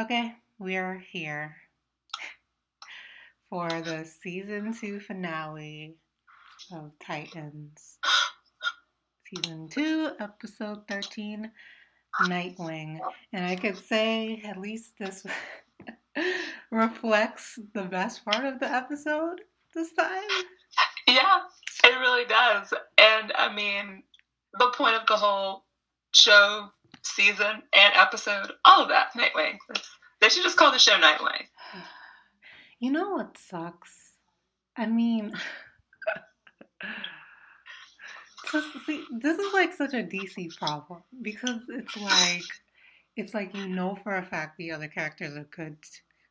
Okay, we are here for the season two finale of Titans. Season two, episode 13, Nightwing. And I could say at least this reflects the best part of the episode this time. Yeah, it really does. And I mean, the point of the whole show, season, and episode, all of that, Nightwing. They should just call the show Nightwing. You know what sucks? I mean, see, this is like such a DC problem because it's like, it's like you know for a fact the other characters are good,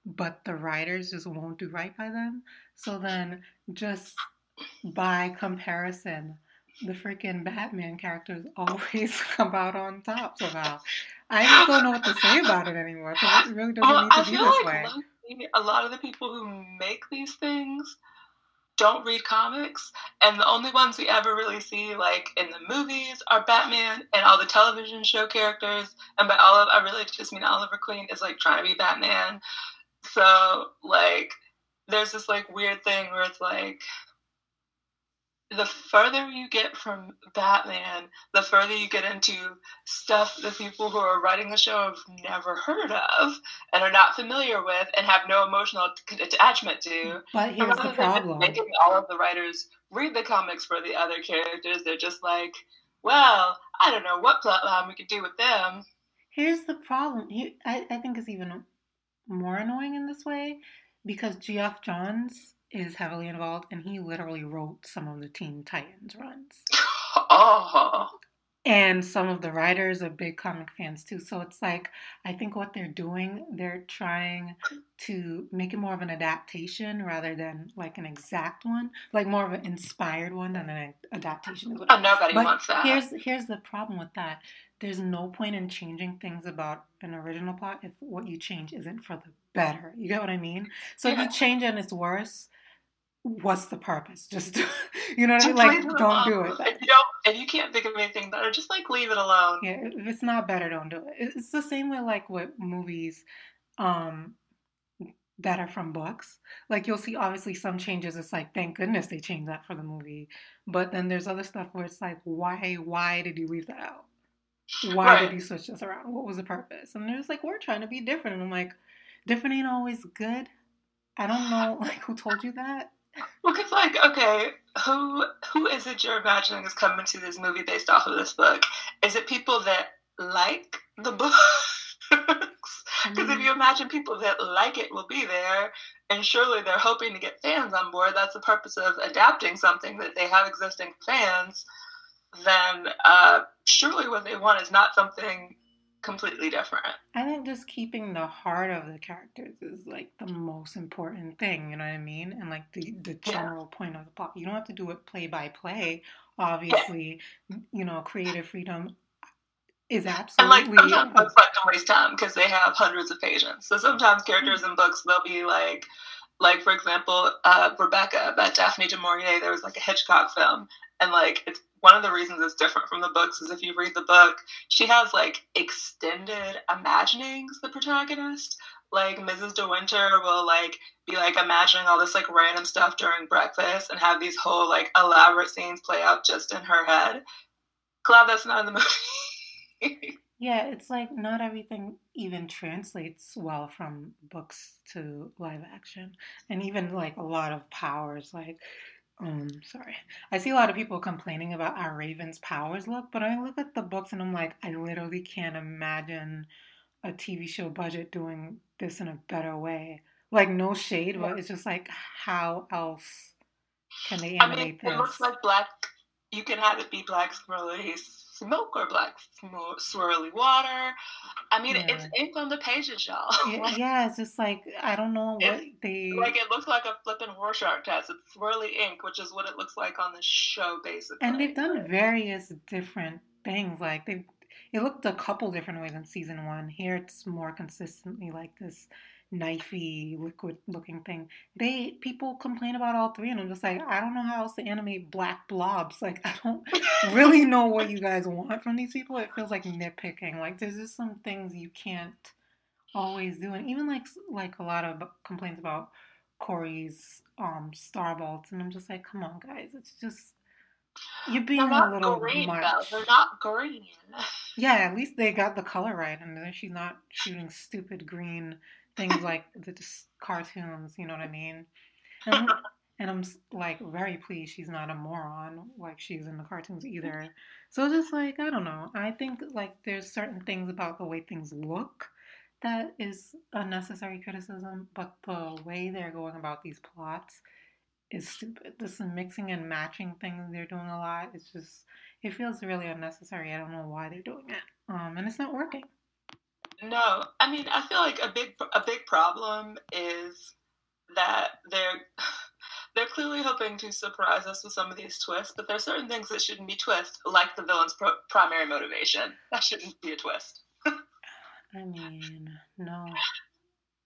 but the writers just won't do right by them. So then, just by comparison, the freaking Batman characters always come out on top somehow. I just don't know what to say about it anymore because it really doesn't Well, need to I be feel this like way. a lot of the people who make these things don't read comics, and the only ones we ever really see, like in the movies, are Batman and all the television show characters. And by all of, I really just mean Oliver Queen is like trying to be Batman. So like, there's this like weird thing where it's like. The further you get from Batman, the further you get into stuff the people who are writing the show have never heard of and are not familiar with and have no emotional attachment to. But here's the problem. Making all of the writers read the comics for the other characters, they're just like, well, I don't know what plotline we could do with them. Here's the problem. He, I, I think it's even more annoying in this way because Geoff Johns is heavily involved and he literally wrote some of the Teen Titans runs. Oh, And some of the writers are big comic fans too. So it's like, I think what they're doing, they're trying to make it more of an adaptation rather than like an exact one, like more of an inspired one than an adaptation. Is what oh nobody But wants that. Here's here's the problem with that. There's no point in changing things about an original plot if what you change isn't for the better. You get what I mean? So if you change and it's worse, what's the purpose? Just you know what I mean? Like don't do it. If you don't, if you can't think of anything better, just like leave it alone. Yeah, if it's not better, don't do it. It- It's the same way like with movies um that are from books. Like you'll see obviously some changes it's like thank goodness they changed that for the movie. But then there's other stuff where it's like why why did you leave that out? Why Right. did you switch this around? What was the purpose? And there's like we're trying to be different and I'm like different ain't always good. I don't know like who told you that? Well, because like, okay, who who is it you're imagining is coming to this movie based off of this book? Is it people that like the books? Because if you imagine people that like it will be there, and surely they're hoping to get fans on board. That's the purpose of adapting something that they have existing fans. Then uh, surely what they want is not something completely different. I think just keeping the heart of the characters is like the most important thing, you know what I mean? And like the, the Yeah. general point of the plot. You don't have to do it play by play. Obviously, you know, creative freedom is And like absolutely. sometimes books like to waste time because they have hundreds of pages. So sometimes characters mm-hmm. in books they'll be like, like for example, uh, Rebecca by Daphne du Maurier. There was like a Hitchcock film, and like it's one of the reasons it's different from the books is if you read the book, she has like extended imaginings. The protagonist, like Mrs. De Winter, will like be like imagining all this like random stuff during breakfast and have these whole like elaborate scenes play out just in her head. Glad that's not in the movie. Yeah, it's like not everything even translates well from books to live action. And even like a lot of powers, like, um, sorry. I see a lot of people complaining about how Raven's powers look, but I look at the books and I'm like, I literally can't imagine a TV show budget doing this in a better way. Like, no shade, but it's just like, how else can they animate I mean, animate it looks like black. You can have it be black swirly smoke or black swirly water. I mean, it's ink on the pages, y'all. Yeah, like, yeah, it's just like, I don't know what they. like, it looks like a flippin' Rorschach test. It's swirly ink, which is what it looks like on the show, basically. And they've done various different things. Like they, it looked a couple different ways in season one. Here it's more consistently like this knifey, liquid-looking thing. They people complain about all three, and I'm just like, I don't know how else to animate black blobs. Like I don't really know what you guys want from these people. It feels like nitpicking. Like there's just some things you can't always do, and even like like a lot of complaints about Kory's um star bolts, and I'm just like, come on, guys, it's just you're being a little green, much. though. They're not green. Yeah, at least they got the color right, and then she's not shooting stupid green things like the just cartoons. You know what I mean? And, and I'm like very pleased she's not a moron like she's in the cartoons either. So it's just like I don't know. I think like there's certain things about the way things look that is unnecessary criticism, but the way they're going about these plots is stupid. This mixing and matching things they're doing a lot. It's just it feels really unnecessary. I don't know why they're doing it. Um, and it's not working. No, I mean I feel like a big a big problem is that they're they're clearly hoping to surprise us with some of these twists, but there are certain things that shouldn't be twists, like the villain's pro- primary motivation. That shouldn't be a twist. I mean, no.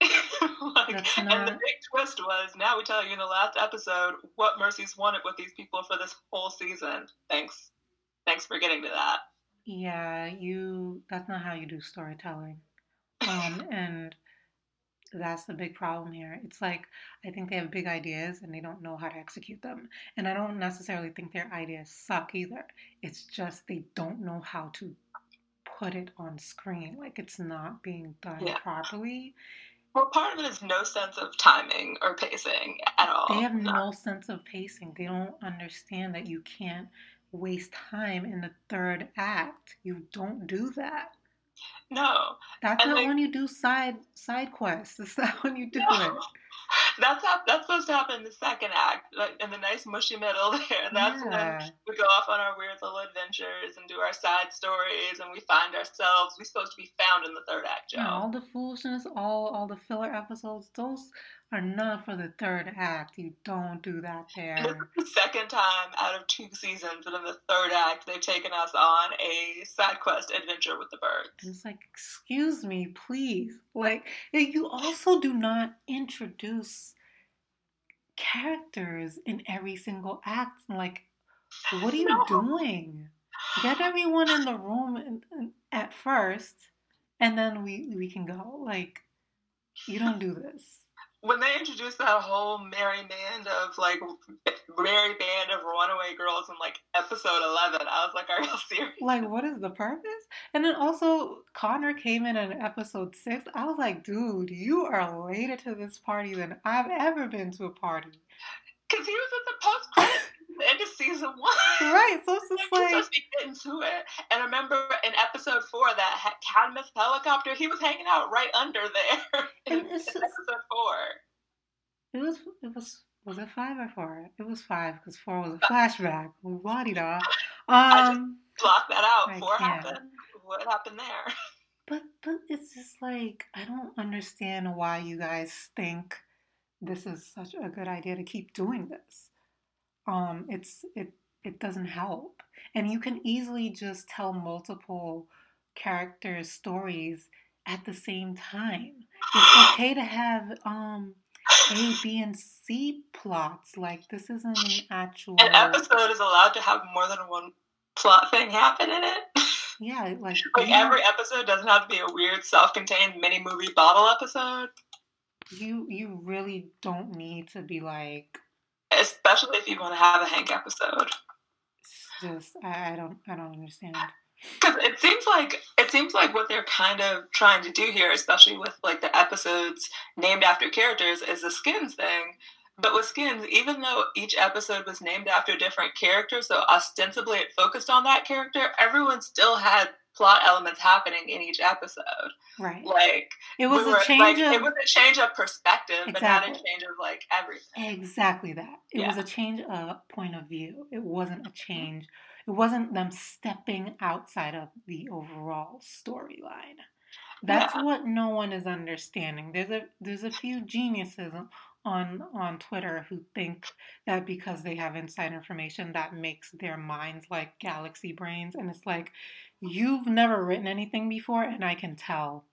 like, That's and the big twist was now we tell you in the last episode what Mercy's wanted with these people for this whole season. Thanks, thanks for getting to that. Yeah, you that's not how you do storytelling. Um, and that's the big problem here. It's like I think they have big ideas and they don't know how to execute them. And I don't necessarily think their ideas suck either. It's just they don't know how to put it on screen. Like it's not being done Yeah. properly. Well, part of it is no sense of timing or pacing at all. They have no sense of pacing. They don't understand that you can't waste time in the third act. You don't do that. No, That's And not when you do side side quests. That's not when you do No. it. That's how, that's supposed to happen in the second act, like in the nice mushy middle there. That's Yeah. when we go off on our weird little adventures and do our side stories, and we find ourselves. We're supposed to be found in the third act, Joe. Yeah, all the foolishness, all all the filler episodes, those are not for the third act. You don't do that there. second time out of two seasons, but in the third act, they've taken us on a side quest adventure with the birds. it's like, excuse me, please. Like, eh, you also do not introduce characters in every single act. Like, what are you No. doing? Get everyone in the room at first, and then we we can go. Like, you don't do this. When they introduced that whole merry band of like merry band of runaway girls in like episode eleven, I was like, "Are you serious?" Like, what is the purpose? And then also, Connor came in in episode six. I was like, dude, you are later to this party than I've ever been to a party. Because he was at the post credits at the end of season one. Right? So it's just like, supposed to be getting to it. And I remember in episode four, that Cadmus helicopter, he was hanging out right under there in, it's just- episode four. it was, it was, was it five or four? It was five because four was a flashback. La-di-da. Um, Block that out. I four can't. happened. What happened there? but but it's just like I don't understand why you guys think this is such a good idea to keep doing this. Um, it's it it doesn't help, and you can easily just tell multiple characters' stories at the same time. It's okay to have um A, B, and C plots. Like this isn't an actual. An episode is allowed to have more than one plot thing happen in it. Yeah, like like you- every episode doesn't have to be a weird self-contained mini movie bottle episode. you you really don't need to be like Especially if you want to have a Hank episode. it's just I, I don't I don't understand. Because it seems like it seems like what they're kind of trying to do here, especially with like the episodes named after characters, is the skins thing. But with skins, even though each episode was named after a different character, so ostensibly it focused on that character, everyone still had plot elements happening in each episode. Right. Like It was we were- a change like, of it was a change of perspective, but not a change of like everything. exactly that. It was a change of point of view. It wasn't a mm-hmm. change. It wasn't them stepping outside of the overall storyline. That's Yeah. what no one is understanding. There's a there's a few geniuses on on Twitter who think that because they have inside information that makes their minds like galaxy brains and it's like you've never written anything before and I can tell.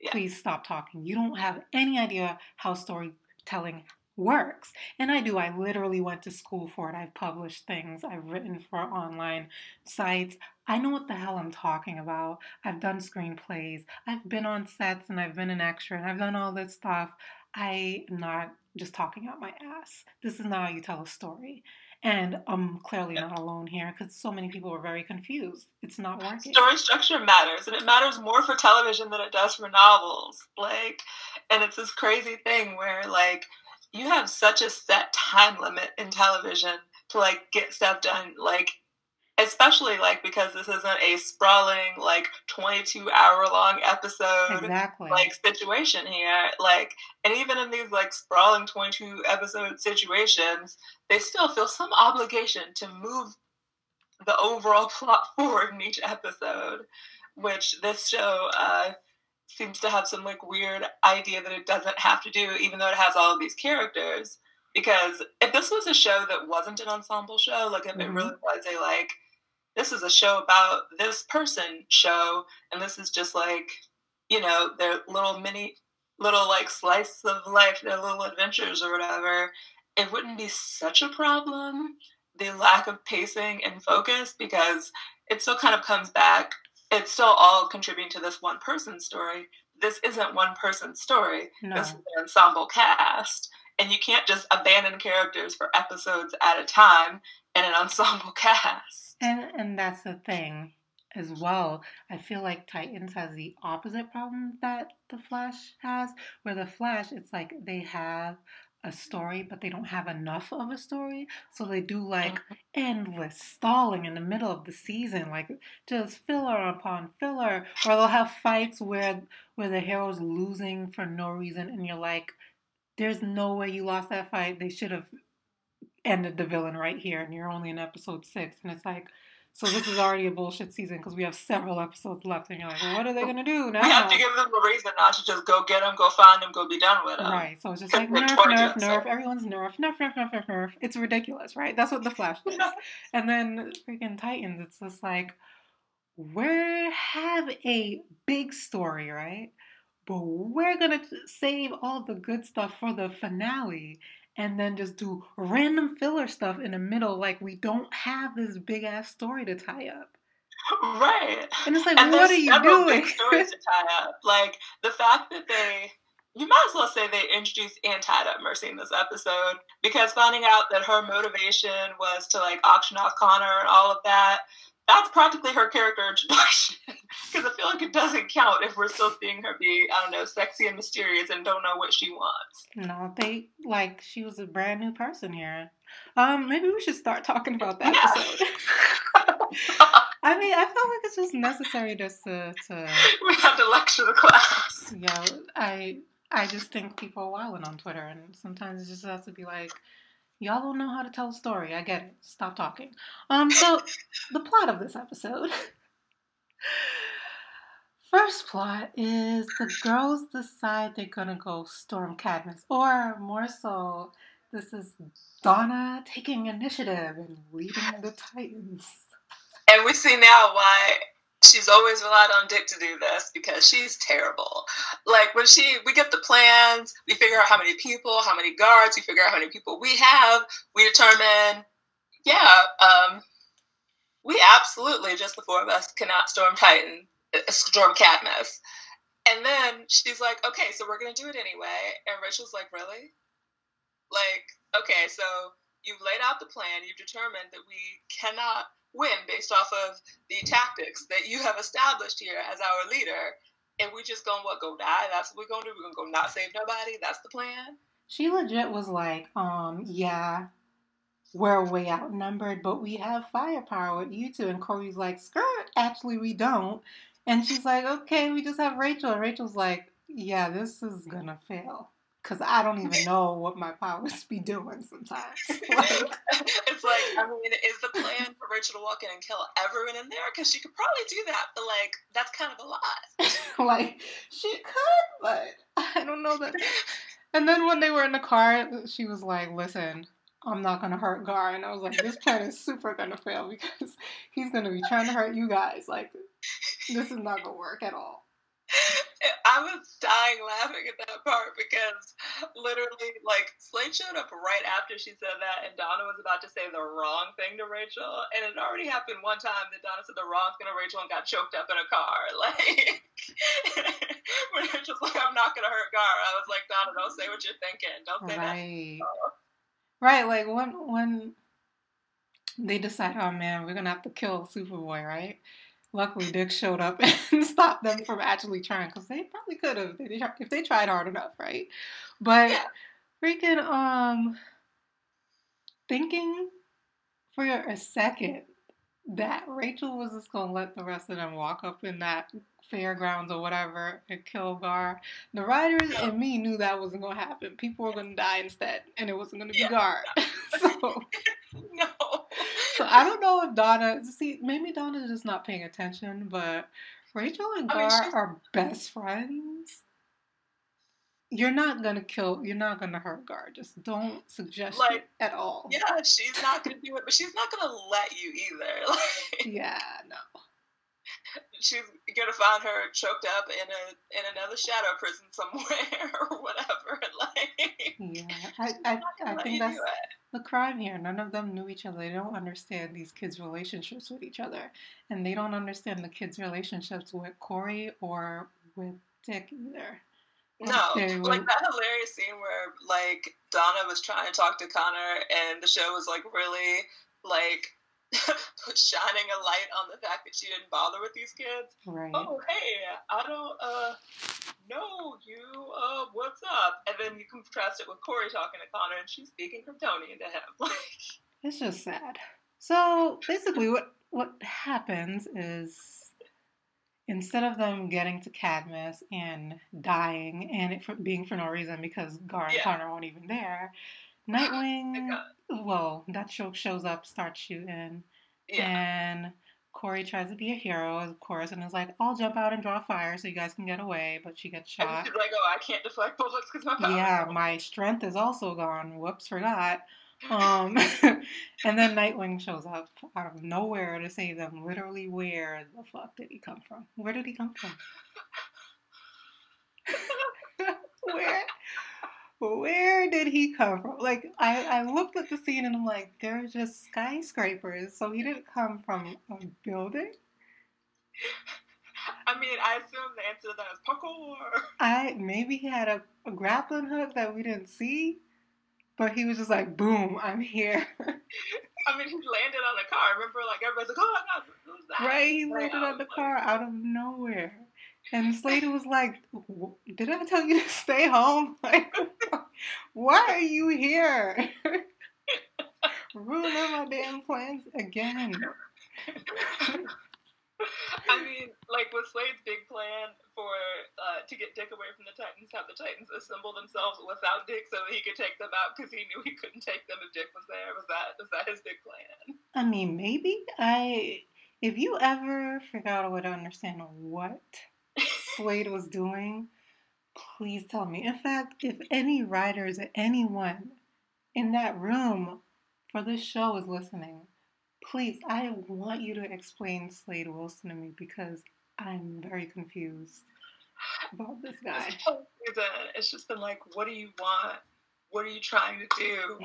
Yeah. Please stop talking. You don't have any idea how storytelling works. And I do. I literally went to school for it. I've published things. I've written for online sites. I know what the hell I'm talking about. I've done screenplays, I've been on sets, and I've been an extra, and I've done all this stuff. I am not just talking out my ass. This is not how you tell a story. And I'm clearly not alone here because so many people are very confused. It's not working. Story structure matters, and it matters more for television than it does for novels. Like, and it's this crazy thing where, like, you have such a set time limit in television to, like, get stuff done. Like, especially like because this isn't a sprawling like 22 hour long episode exactly. like situation here like and even in these like sprawling 22 episode situations they still feel some obligation to move the overall plot forward in each episode which this show uh, seems to have some like weird idea that it doesn't have to do even though it has all of these characters because if this was a show that wasn't an ensemble show like if mm-hmm. it really was a like this is a show about this person show, and this is just like, you know, their little mini, little like slice of life, their little adventures or whatever, it wouldn't be such a problem. The lack of pacing and focus, because it still kind of comes back. It's still all contributing to this one person story. This isn't one person's story. No. This is an ensemble cast. And you can't just abandon characters for episodes at a time in an ensemble cast. And and that's the thing as well. I feel like Titans has the opposite problem that the Flash has, where the Flash it's like they have a story, but they don't have enough of a story. So they do like mm-hmm. endless stalling in the middle of the season, like just filler upon filler. Or they'll have fights where where the hero's losing for no reason and you're like, There's no way you lost that fight. They should have ended the villain right here, and you're only in episode six, and it's like, so this is already a bullshit season because we have several episodes left, and you're like, well, what are they gonna do now? We have to give them a reason not to just go get them, go find them, go be done with them. Right. So it's just like nerf, nerf, nerf. Everyone's nerf, nerf, nerf, nerf, nerf, nerf. It's ridiculous, right? That's what the Flash is. and then freaking Titans, it's just like we have a big story, right? But we're gonna save all the good stuff for the finale and then just do random filler stuff in the middle like we don't have this big ass story to tie up. Right. And it's like, and what are you doing? stories to tie up. Like the fact that they you might as well say they introduced and tied up Mercy in this episode because finding out that her motivation was to like auction off Connor and all of that that's practically her character introduction because I feel like it doesn't count if we're still seeing her be I don't know sexy and mysterious and don't know what she wants. No, they like she was a brand new person here. Um, maybe we should start talking about that yeah. episode. I mean, I felt like it's just necessary just to, to we have to lecture the class. Yeah, I I just think people are wilding on Twitter, and sometimes it just has to be like Y'all don't know how to tell a story. I get it. Stop talking. Um, so the plot of this episode. First plot is the girls decide they're gonna go storm Cadmus, or more so, this is Donna taking initiative and leading the Titans. And we see now why she's always relied on Dick to do this because she's terrible. Like when she, we get the plans, we figure out how many people, how many guards, we figure out how many people we have. We determine, yeah, um, we absolutely just the four of us cannot storm Titan, uh, storm Cadmus. And then she's like, okay, so we're gonna do it anyway. And Rachel's like, really? Like, okay, so you've laid out the plan, you've determined that we cannot win based off of the tactics that you have established here as our leader. And we're just gonna what go die? That's what we're gonna do. We're gonna go not save nobody. That's the plan. She legit was like, um, yeah, we're way outnumbered, but we have firepower with you two. And Kory's like, skirt, actually we don't. And she's like, okay, we just have Rachel. And Rachel's like, yeah, this is gonna fail because I don't even know what my powers be doing sometimes. like, it's like, I mean, is the plan for Rachel to walk in and kill everyone in there? Because she could probably do that, but like, that's kind of a lot. like, she could, but I don't know that. And then when they were in the car, she was like, listen, I'm not gonna hurt Gar. And I was like, this plan is super gonna fail because he's gonna be trying to hurt you guys. Like, this is not gonna work at all. I was dying laughing at that part because literally, like, Slade showed up right after she said that, and Donna was about to say the wrong thing to Rachel, and it already happened one time that Donna said the wrong thing to Rachel and got choked up in a car. Like, when Rachel's like, "I'm not gonna hurt Gar," I was like, Donna, don't say what you're thinking. Don't say right. that. Right, like when when they decide, oh man, we're gonna have to kill Superboy, right? Luckily, Dick showed up and stopped them from actually trying because they probably could have if they tried hard enough, right? But Yeah. freaking um, thinking for a second that Rachel was just gonna let the rest of them walk up in that fairgrounds or whatever and kill Gar. The writers No. and me knew that wasn't gonna happen. People were gonna die instead, and it wasn't gonna be Yeah. Gar. so. No. So I don't know if Donna. See, maybe Donna's just not paying attention, but Rachel and I mean, Gar are best friends. You're not gonna kill. You're not gonna hurt Gar. Just don't suggest Like, it at all. Yeah, she's not gonna do it, but she's not gonna let you either. Like, Yeah, no. She's gonna find her choked up in a in another shadow prison somewhere or whatever. Like, Yeah, I, I, I think that's the crime here. None of them knew each other. They don't understand these kids' relationships with each other, and they don't understand the kids' relationships with Kory or with Dick either. No, like that hilarious scene where like Donna was trying to talk to Connor, and the show was like really like shining a light on the fact that she didn't bother with these kids. Right. Oh, hey, I don't uh know you. Uh, what's up? And then you contrast it with Kory talking to Connor, and she's speaking Kryptonian to him. Like, it's just sad. So basically, what what happens is instead of them getting to Cadmus and dying, and it for, being for no reason because Gar and Yeah. Connor weren't even there, Nightwing, well, that show shows up, starts shooting, yeah, and Kory tries to be a hero, of course, and is like, "I'll jump out and draw fire so you guys can get away," but she gets and shot. she's like, "Oh, I can't deflect bullets because my Yeah, my strength is also gone. Whoops, forgot. Um, and then Nightwing shows up out of nowhere to save them. Literally, where the fuck did he come from? Where did he come from? where? Where did he come from? Like, I, I looked at the scene and I'm like, there's just skyscrapers. So he didn't come from a building. I mean, I assume the answer to that is parkour. I maybe he had a, a grappling hook that we didn't see, but he was just like, boom, I'm here. I mean, he landed on the car. Remember, like everybody's like, "Oh my god, who's that?" right? He landed on the was car out of nowhere. And Slade was like, Did I tell you to stay home? Like, why are you here? Ruining my damn plans again. I mean, like was Slade's big plan for uh, to get Dick away from the Titans, have the Titans assemble themselves without Dick so that he could take them out because he knew he couldn't take them if Dick was there. Was that was that his big plan? I mean, maybe I. If you ever figure out a way to understand what Slade was doing, please tell me. In fact, if any writers or anyone in that room for this show is listening, please, I want you to explain Slade Wilson to me because I'm very confused about this guy. This whole season, It's just been like, what do you want? What are you trying to do?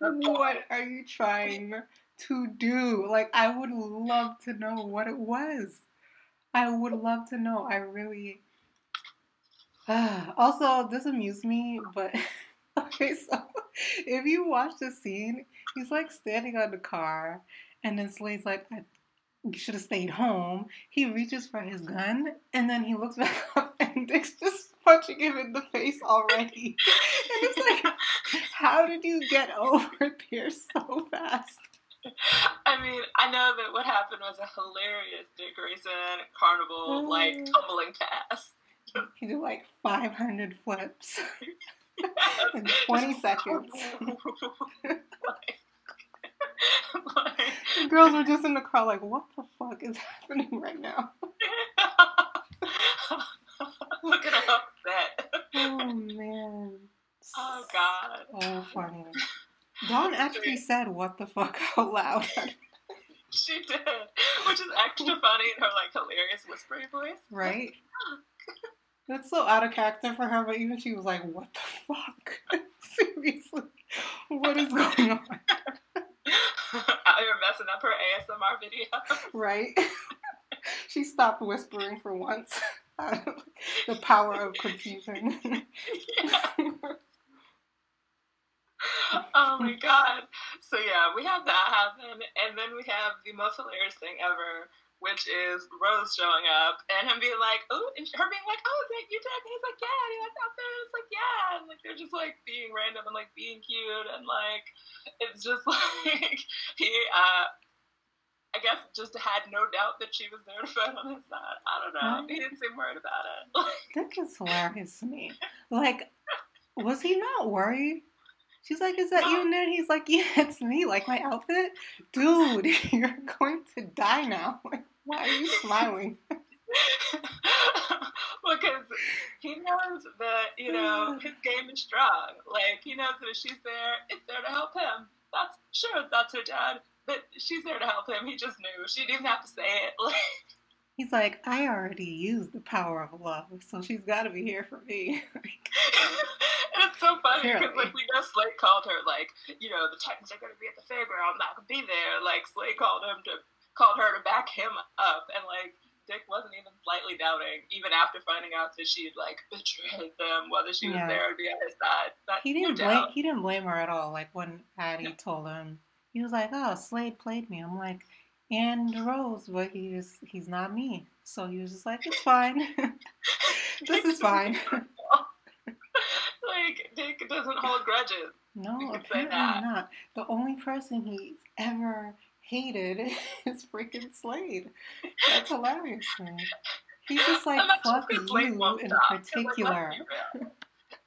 What are you trying to do? Like, I would love to know what it was. I would love to know. I really. also, this amused me, but okay, so if you watch the scene, he's like standing on the car, and then Slade's like, I, should have stayed home. He reaches for his gun, and then he looks back up, and Dick's just punching him in the face already. And it's like, how did you get over there so fast? I mean, I know that what happened was a hilarious Dick Grayson carnival like Mm. tumbling pass. He did like 500 flips in 20 seconds. like, The girls were just in the car, like, what the fuck is happening right now? look at how upset. Oh man. Oh God. So funny. Dawn actually said, what the fuck out loud. She did, which is extra funny in her like hilarious whispery voice. right? That's so out of character for her, but even she was like, what the fuck? Seriously, what is going on? You're messing up her ASMR video. Right? she stopped whispering for once. the power of confusion. Oh my god. So yeah, we have that happen, and then we have the most hilarious thing ever, which is Rose showing up and him being like, "Oh," and her being like, "Oh, is that you, Dick?" And he's like, "Yeah." And he like outfit. It's like, "Yeah," and like they're just like being random and like being cute, and like it's just like he, uh, I guess, just had no doubt that she was there to fight on his side. I don't know. He didn't seem worried about it. Dick is hilarious to me. Like, was he not worried? She's like, "Is that you?" And then he's like, "Yeah, it's me. Like my outfit, dude. You're going to die now. Like, why are you smiling?" because he knows that you know his game is strong. Like he knows that if she's there, it's there to help him. That's sure that's her dad, but she's there to help him. He just knew. She didn't even have to say it. Like He's like, I already used the power of love, so she's got to be here for me. and it's so funny because, like, we know Slade called her, like, you know, the Titans are going to be at the fairground, I'm not going to be there. Like, Slade called him to, called her to back him up, and like, Dick wasn't even slightly doubting, even after finding out that she'd like betrayed them, whether she was yeah. there or be on his side. But he didn't blame. He didn't blame her at all. Like when Addie told him, he was like, "Oh, Slade played me." I'm like, and Rose, but he's he's not me. So he was just like, it's fine. this is fine. like Dick doesn't hold grudges. No, apparently not. The only person he's ever hated is freaking Slade. That's hilarious man. He's just like fuck you in particular.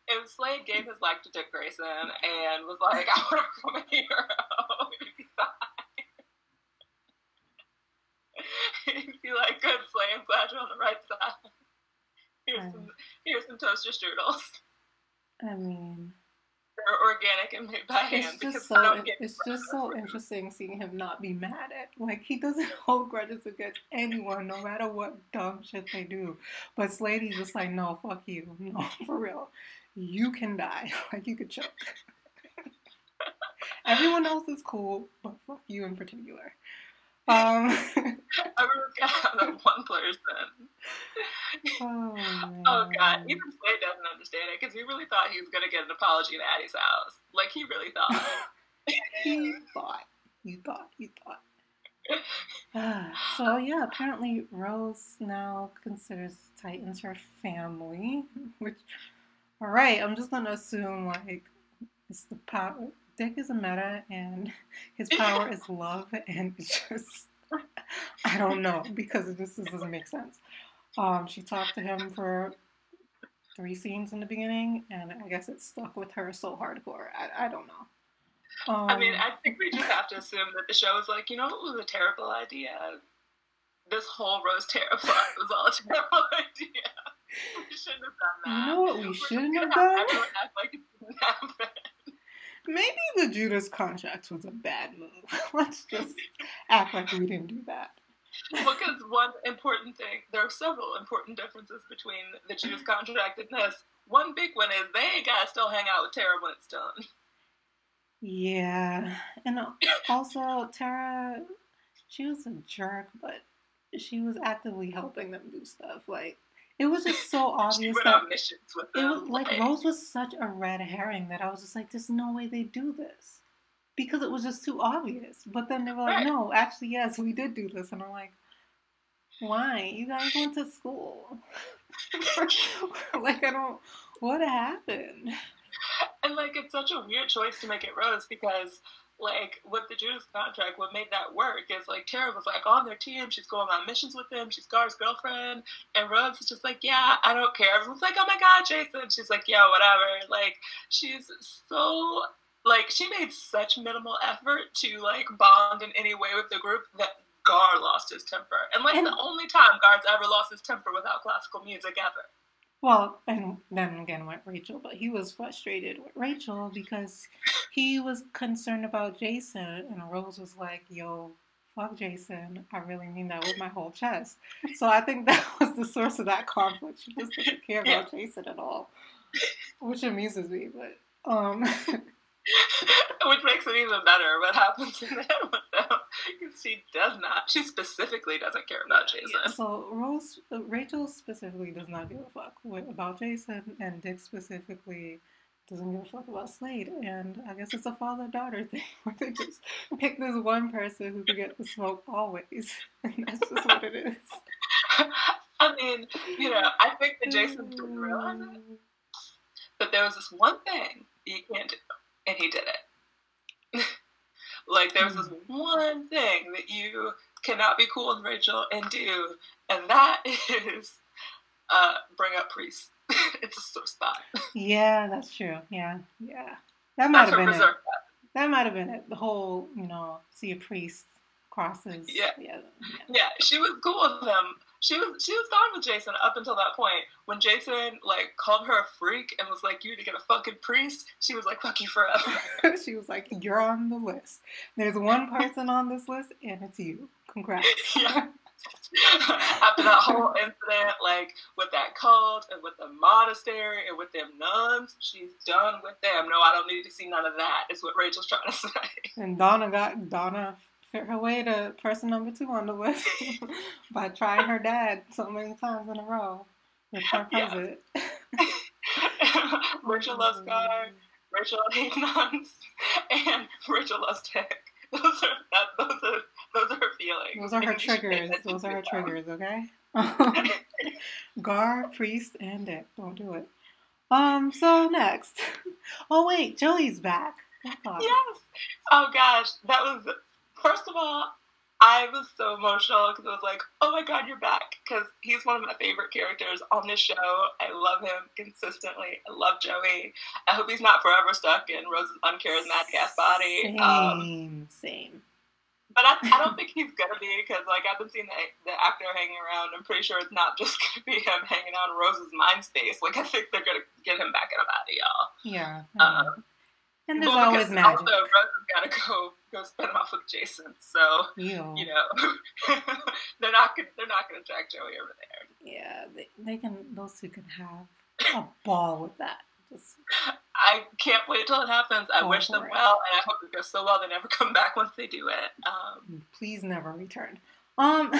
if Slade gave his life to Dick Grayson and was like, I want to become a hero, He'd like, good Slay, I'm glad you're on the right side. Here's some here's some toaster strudels. I mean they're organic and made by hand because so, I don't get it's just so interesting seeing him not be mad at like he doesn't hold grudges against anyone no matter what dumb shit they do. But Slady's just like, no, fuck you. No, for real. You can die. Like you could choke. Everyone else is cool, but fuck you in particular. Um, I forgot that one person. Oh, oh, god, even Slade doesn't understand it because he really thought he was gonna get an apology in Addie's house. Like he really thought. he thought. He thought. He thought. so yeah, apparently Rose now considers Titans her family, which, all right, I'm just gonna assume like it's the power Dick is a meta and his power is love and it's just I don't know because it just doesn't make sense. Um, she talked to him for three scenes in the beginning, and I guess it stuck with her so hardcore. I, I don't know. Um, I mean, I think we just have to assume that the show was like, you know, it was a terrible idea. This whole Rose Tara plot was all a terrible idea. We shouldn't have done that. You know what we We're shouldn't have done? Act like it didn't happen. Maybe the Judas contract was a bad move. Let's just act like we didn't do that. Because one important thing, there are several important differences between the Judas contract and this. One big one is they gotta still hang out with Tara when it's done. Yeah, and also Tara, she was a jerk, but she was actively helping them do stuff. Like it was just so obvious that it was like, like Rose was such a red herring that I was just like, there's no way they do this because it was just too obvious. But then they were like, right. no, actually, yes, we did do this, and I'm like, why? You guys went to school. like I don't. What happened? And like it's such a weird choice to make it Rose because like with the Judas contract, what made that work is like Tara was like on their team, she's going on missions with him, she's Gar's girlfriend, and Rose is just like, yeah, I don't care. Everyone's like, oh my god, Jason. She's like, yeah, whatever. Like she's so like she made such minimal effort to like bond in any way with the group that Gar lost his temper, and like and, the only time Gar's ever lost his temper without classical music ever. Well, and then again with Rachel, but he was frustrated with Rachel because he was concerned about Jason, and Rose was like, "Yo, fuck Jason. I really mean that with my whole chest. So I think that was the source of that conflict. She just doesn't care about Jason at all, which amuses me. But um, which makes it even better. What happens in that Because she does not. She specifically doesn't care about Jason. So Rose, Rachel specifically does not give a fuck about Jason, and Dick specifically doesn't give a fuck about Slade. And I guess it's a father daughter thing where they just pick this one person who can get the smoke always. And that's just what it is. I mean, you know, I think that Jason didn't realize it. But there was this one thing he can't do, and he did it. like, there was this hmm. one thing that you cannot be cool with Rachel and do, and that is uh, bring up priests. it's a sore spot. Yeah, that's true. Yeah, yeah. That might have been it. That. that might have been it. The whole, you know, see a priest crosses. Yeah. yeah. Yeah. Yeah. She was cool with him. She was she was gone with Jason up until that point. When Jason like called her a freak and was like, "You need to get a fucking priest," she was like, "Fuck you forever." she was like, "You're on the list. There's one person on this list, and it's you. Congrats." Yeah. after that whole incident, like with that cult and with the monastery and with them nuns, she's done with them. No, I don't need to see none of that. Is what Rachel's trying to say. And Donna got Donna her way to person number two on the list by trying her dad so many times in a row with her cousin. Rachel loves God. Rachel hates nuns, and Rachel loves tech. Those are that, those are those are her feelings. Those are her triggers. Those are her triggers. Okay. Gar, priest, and Dick. Don't do it. Um. So next. Oh wait, Joey's back. Yes. Oh gosh, that was. First of all, I was so emotional because I was like, "Oh my god, you're back!" Because he's one of my favorite characters on this show. I love him consistently. I love Joey. I hope he's not forever stuck in Rose's uncharismatic ass body. Same, um, same. But I, I don't think he's gonna be because like I've been seeing the, the actor hanging around. I'm pretty sure it's not just gonna be him hanging out in Rose's mind space. Like I think they're gonna get him back in a body, y'all. Yeah. Um, and there's well, always magic. Also, Rose has gotta go go spend off with Jason, so Ew. you know they're not gonna they're not gonna drag Joey over there. Yeah, they they can those two can have a ball with that. Just I can't wait till it happens. I wish them it. well, and I hope it goes so well they never come back once they do it. Um, Please never return. Um.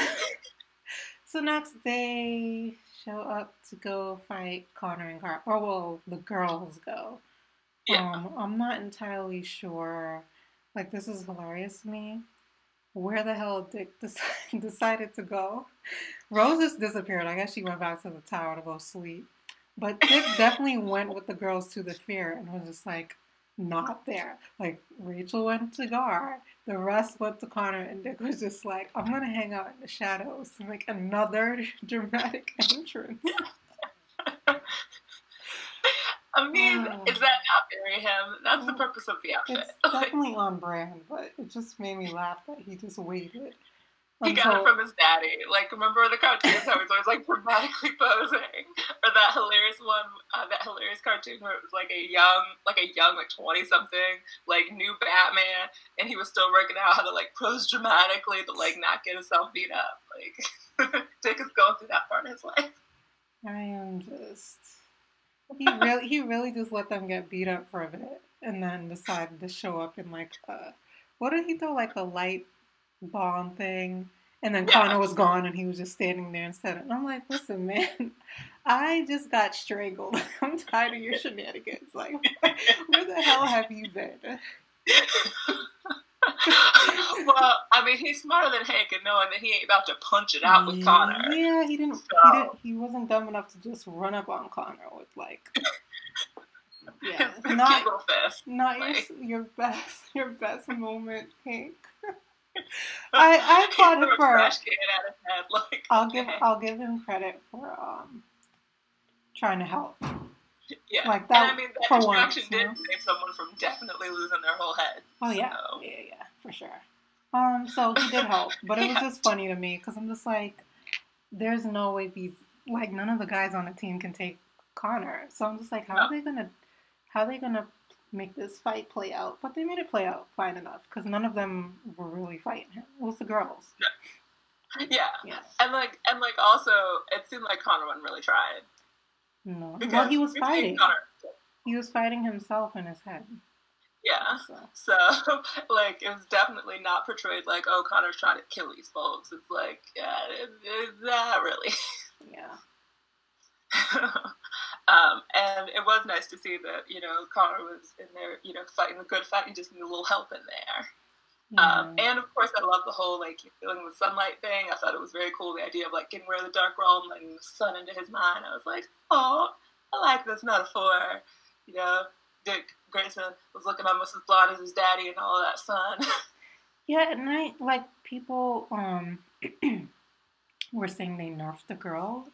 so next they show up to go fight Connor and Gar. Or well, the girls go. Yeah. Um, I'm not entirely sure. Like this is hilarious to me. Where the hell Dick decided to go? Rose just disappeared. I guess she went back to the tower to go sleep. But Dick definitely went with the girls to the fair and was just like not there. Like Rachel went to Gar, the rest went to Connor, and Dick was just like, I'm gonna hang out in the shadows. And like another dramatic entrance. I mean, is that not very him? That's the purpose of the outfit. It's definitely on brand, but it just made me laugh that he just waited he got it from his daddy. Like, remember the cartoons how he's always like dramatically posing, or that hilarious one, uh, that hilarious cartoon where it was like a young, like a young, like twenty something, like new Batman, and he was still working out how to like pose dramatically to like not get himself beat up. Like, Dick is going through that part in his life. I am just. He really, he really just let them get beat up for a bit, and then decided to show up in like, a, what did he throw? Like a light bomb thing. And then yeah. Connor was gone and he was just standing there instead. And I'm like, listen, man, I just got strangled. I'm tired of your shenanigans. Like, where the hell have you been? well, I mean, he's smarter than Hank and knowing that he ain't about to punch it out with yeah, Connor. Yeah, he didn't, so. he didn't. He wasn't dumb enough to just run up on Connor with like. Yeah, not, not like. your, your best, your best moment, Hank. I I caught it for. Like, I'll give I'll give him credit for um trying to help. Yeah, like that. And I mean, that distraction once, did know? save someone from definitely losing their whole head. Oh yeah, so. yeah, yeah, for sure. Um, so he did help, but it was just funny to me because I'm just like, there's no way these like none of the guys on the team can take Connor. So I'm just like, how no. are they gonna, how are they gonna make this fight play out. But they made it play out fine enough because none of them were really fighting him. It was the girls. Yeah. yeah. And like and like also it seemed like Connor wasn't really trying. No. Because well he was fighting. He was fighting himself in his head. Yeah. So. so, like, it was definitely not portrayed like, oh, Connor's trying to kill these folks. It's like, yeah, it, it, not really. Yeah. um, and it was nice to see that, you know, Connor was in there, you know, fighting the good fight. He just needed a little help in there. Um, and of course, I love the whole like you're feeling the sunlight thing. I thought it was very cool the idea of like getting rid of the dark realm and the sun into his mind. I was like, oh, I like this metaphor. You know, Dick Grayson was looking almost as blonde as his daddy and all that sun. yeah, and I like people um were saying they nerfed the girl,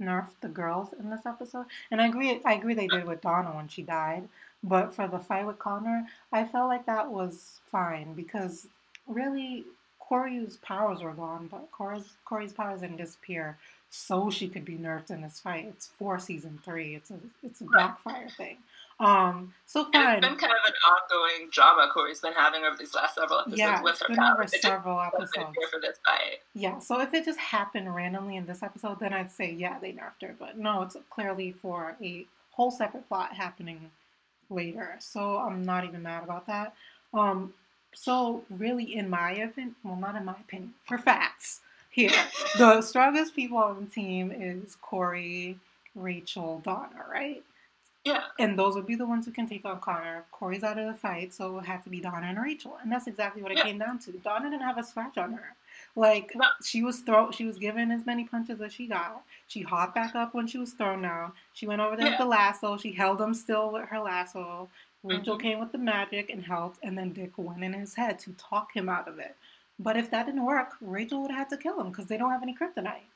nerfed the girls in this episode, and I agree. I agree they did with Donna when she died, but for the fight with Connor, I felt like that was fine because really Kory's powers were gone, but Kory's Kory's powers didn't disappear so she could be nerfed in this fight. It's for season three. It's a it's a backfire thing. Um, so fine. it's been kind of an ongoing drama Kory's been having over these last several episodes yeah, with her been over several episodes. For this fight. Yeah, so if it just happened randomly in this episode, then I'd say yeah they nerfed her. But no, it's clearly for a whole separate plot happening later. So I'm not even mad about that. Um, so really, in my opinion, well, not in my opinion, for facts here, the strongest people on the team is Kory, Rachel, Donna, right? Yeah. And those would be the ones who can take on Connor. Kory's out of the fight, so it would have to be Donna and Rachel. And that's exactly what it yeah. came down to. Donna didn't have a scratch on her. Like no. she was throw she was given as many punches as she got. She hopped back up when she was thrown down. She went over there yeah. with the lasso. She held him still with her lasso. Rachel mm-hmm. came with the magic and helped, and then Dick went in his head to talk him out of it. But if that didn't work, Rachel would have had to kill him because they don't have any kryptonite.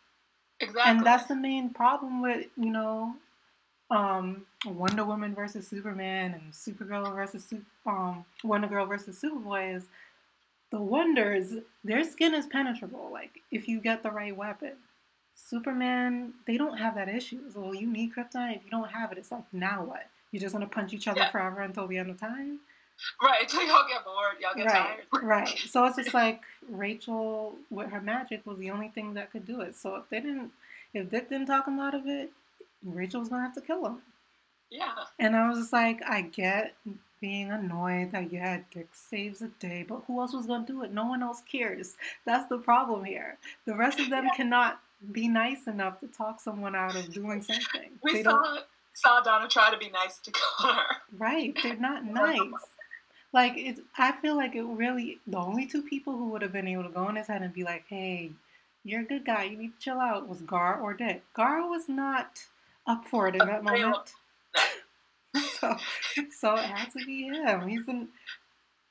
Exactly. And that's the main problem with, you know, um, Wonder Woman versus Superman and Supergirl versus um, Wonder Girl versus Superboy is the Wonders, their skin is penetrable. Like if you get the right weapon. Superman, they don't have that issue. Well, you need kryptonite. If you don't have it, it's like now what? You just want to punch each other yeah. forever until the end of time. Right, until y'all get bored, y'all get right, tired. right. So it's just like Rachel with her magic was the only thing that could do it. So if they didn't, if Dick didn't talk him out of it, Rachel was gonna have to kill him. Yeah. And I was just like, I get being annoyed that yeah, Dick saves the day, but who else was gonna do it? No one else cares. That's the problem here. The rest of them yeah. cannot be nice enough to talk someone out of doing something. We they saw saw Donna try to be nice to Connor. Right, they're not nice. Like it's, I feel like it really the only two people who would have been able to go in his head and be like, "Hey, you're a good guy. You need to chill out." Was Gar or Dick? Gar was not up for it in that moment. So, so it has to be him. He's an,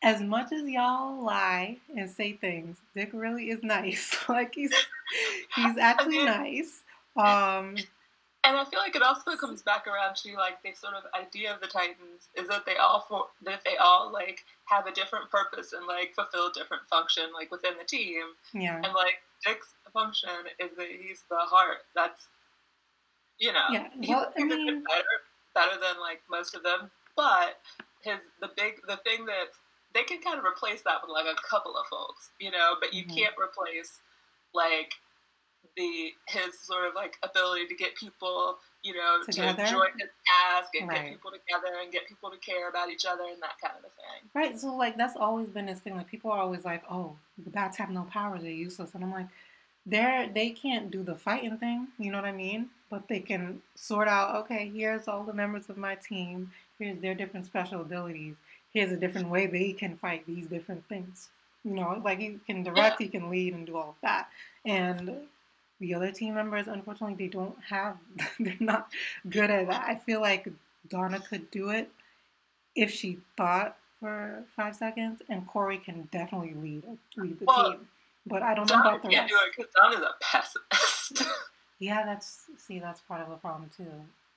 as much as y'all lie and say things, Dick really is nice. like he's he's actually nice. Um, and I feel like it also comes back around to like the sort of idea of the Titans is that they all for, that they all like have a different purpose and like fulfill a different function like within the team. Yeah. And like Dick's function is that he's the heart. That's you know, yeah. Well, he's I mean, better, than like most of them. But his the big the thing that they can kind of replace that with like a couple of folks, you know, but you mm-hmm. can't replace like the his sort of like ability to get people, you know, together? to join his task and right. get people together and get people to care about each other and that kind of a thing. Right. So like that's always been his thing. Like people are always like, oh, the bats have no powers; they're useless. And I'm like, they're they can't do the fighting thing. You know what I mean? But they can sort out. Okay, here's all the members of my team. Here's their different special abilities. Here's a different way they can fight these different things. You know, like he can direct, he can lead, and do all of that. And the other team members, unfortunately, they don't have. They're not good at that. I feel like Donna could do it if she thought for five seconds, and Kory can definitely lead lead the well, team. But I don't know about the rest. can't do it because Donna's a pessimist. yeah, that's see, that's part of the problem too.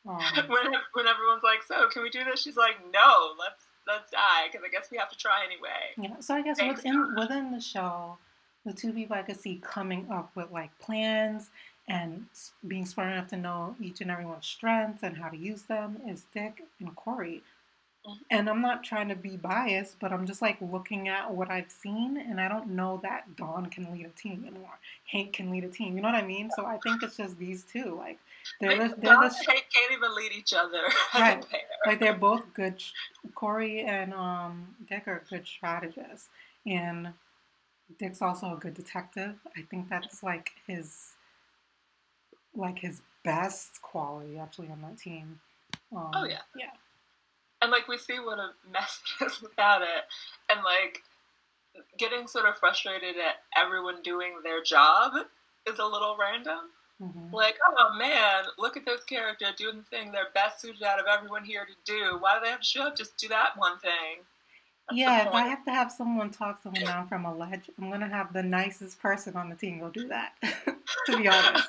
Um, when when everyone's like, "So, can we do this?" She's like, "No, let's let's die," because I guess we have to try anyway. Yeah. So I guess Thanks, within within the show, the two people I could see coming up with like plans and being smart enough to know each and everyone's strengths and how to use them is Dick and Kory. And I'm not trying to be biased, but I'm just like looking at what I've seen, and I don't know that Dawn can lead a team anymore. Hank can lead a team. You know what I mean? So I think it's just these two. Like they're the, they're Dawn the Hank can't even lead each other Right. like they're both good. Kory and um, Dick are good strategists, and Dick's also a good detective. I think that's like his, like his best quality actually on that team. Um, Oh, yeah. yeah, and like we see what a mess it is without it and like getting sort of frustrated at everyone doing their job is a little random hmm like oh man look at this character doing the thing they're best suited out of everyone here to do why do they have to show up just do that one thing That's yeah. If I have to have someone talk someone down from a ledge, I'm gonna have the nicest person on the team go do that. to be honest.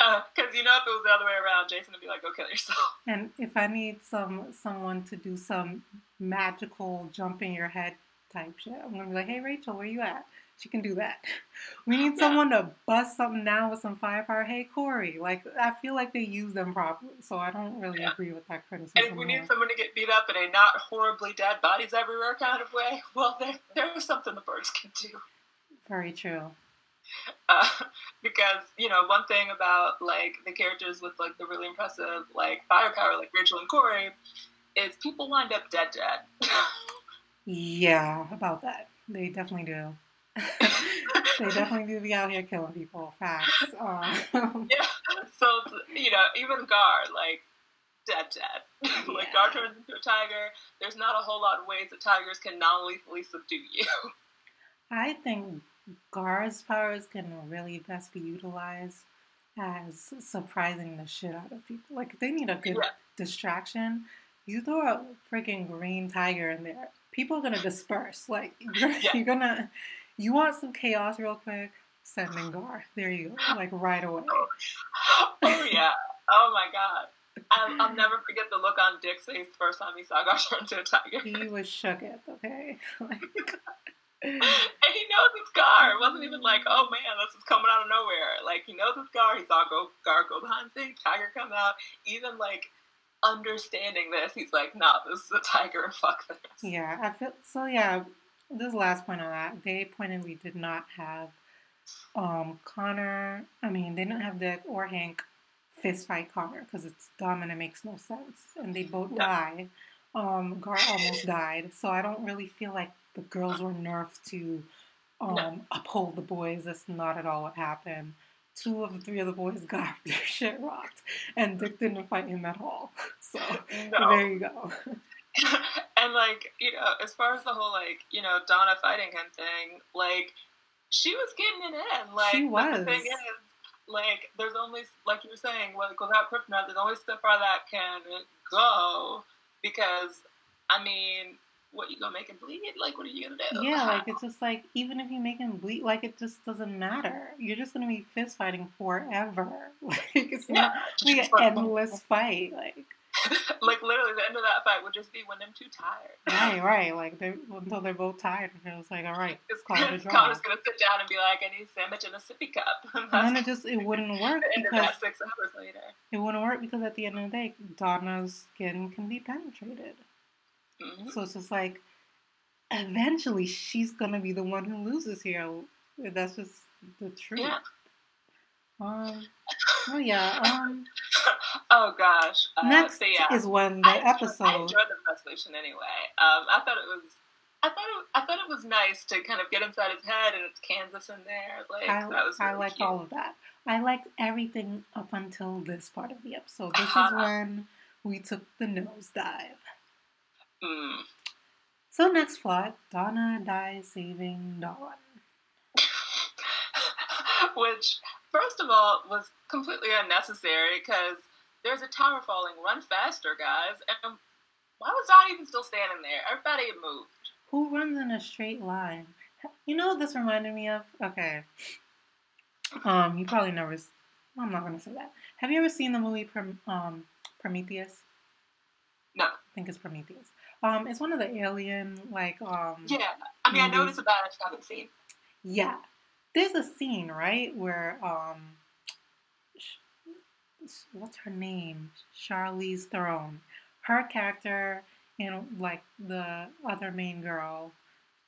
Uh, because you know if it was the other way around jason would be like go kill yourself And if I need some someone to do some magical jump in your head type shit, I'm gonna be like, hey Rachel, where you at? She can do that. We need Yeah. someone to bust something down with some firepower. Hey Kory, like I feel like they use them properly, so I don't really Yeah. agree with that criticism. and if we need someone to get beat up in a not horribly dead bodies everywhere kind of way well there, there's something the birds can do Very true. uh, because you know one thing about like the characters with like the really impressive like firepower like Rachel and Kory is people wind up dead dead. Yeah, about that. They definitely do. they definitely do be out here killing people. Facts. Um, yeah, so you know even Gar like dead dead. like Gar turns into a tiger. There's not a whole lot of ways that tigers can non-lethally subdue you. I think Gar's powers can really best be utilized as surprising the shit out of people. Like if they need a good Yeah. distraction, you throw a freaking green tiger in there, people are gonna disperse. Like you're, Yeah. you're gonna, you want some chaos real quick? Send in Gar. There you go. Like right away. Oh, oh yeah. Oh my god. I'll, I'll never forget the look on Dick's face the first time he saw Gar turn into a tiger. He was shook it. Okay. Like, and he knows it's Gar. It wasn't even like, oh man, this is coming out of nowhere. Like he knows it's Gar. He saw go Gar go behind thing, tiger come out. Even like understanding this, he's like, nah, this is a tiger. Fuck this. Yeah, I feel so. Yeah, this last point on that, they pointed we did not have um Connor. I mean, they didn't have Dick or Hank fist fight Connor because it's dumb and it makes no sense, and they both die. Um, Gar almost died, so I don't really feel like the girls were nerfed to um No. uphold the boys. That's not at all what happened. Two of the three of the boys got their shit rocked, and Dick didn't fight him at all. So No. there you go. and like you know as far as the whole like you know donna fighting him thing like she was getting it in like She but the was. thing is like there's only like you were saying like without kryptonite there's only so far that can go because i mean what you gonna make him bleed like what are you gonna do Yeah, like it's just like even if you make him bleed, like it just doesn't matter. You're just gonna be fist fighting forever. Like it's yeah not like an endless fight. Like like literally the end of that fight would just be when them two tired right, right. Like they until they're both tired, and it was like, all right, It's call it a draw. Connor's gonna sit down and be like, I need a sandwich and a sippy cup. And And then it just it wouldn't work the end of because six hours later. it wouldn't work because at the end of the day, Donna's skin can be penetrated. Mhm. So it's just like eventually she's gonna be the one who loses here. That's just the truth. Yeah. Um. Oh yeah. Um. Oh gosh. Uh, Next so yeah, is when the I enjoyed, I enjoyed the resolution anyway. Um, I thought it was. I thought it, I thought it was nice to kind of get inside his head, and it's Kansas in there. Like I, that was. I really liked cute. all of that. I liked everything up until this part of the episode. This is Uh-huh. when we took the nosedive. Mm. So next plot, Donna dies saving Dawn. Which, first of all, was completely unnecessary because there's a tower falling. Run faster, guys! And why was Donna even still standing there? Everybody had moved. Who runs in a straight line? You know what this reminded me of? Okay. Um, you probably never. I'm not gonna say that. Have you ever seen the movie Prom- um, Prometheus? No. I think it's Prometheus. Um, it's one of the alien like um. Yeah, I mean, I know Movies. it's about. I just haven't seen. Yeah. There's a scene, right, where um what's her name? Charlize Theron. Her character and like the other main girl,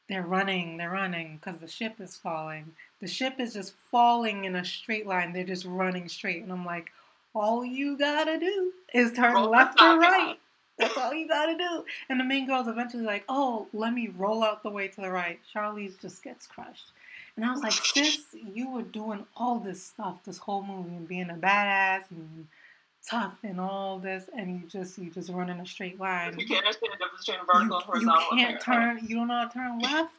they're running, they're running because the ship is falling. The ship is just falling in a straight line. They're just running straight, and I'm like, all you gotta do is turn roll left or right. That's all you gotta do. And the main girl's eventually like, oh, let me roll out the way to the right. Charlize just gets crushed. And I was like, sis, you were doing all this stuff this whole movie and being a badass and tough and all this, and you just you just run in a straight line. You can't understand the difference between vertical you, and horizontal. You can't turn. You don't know how to turn left.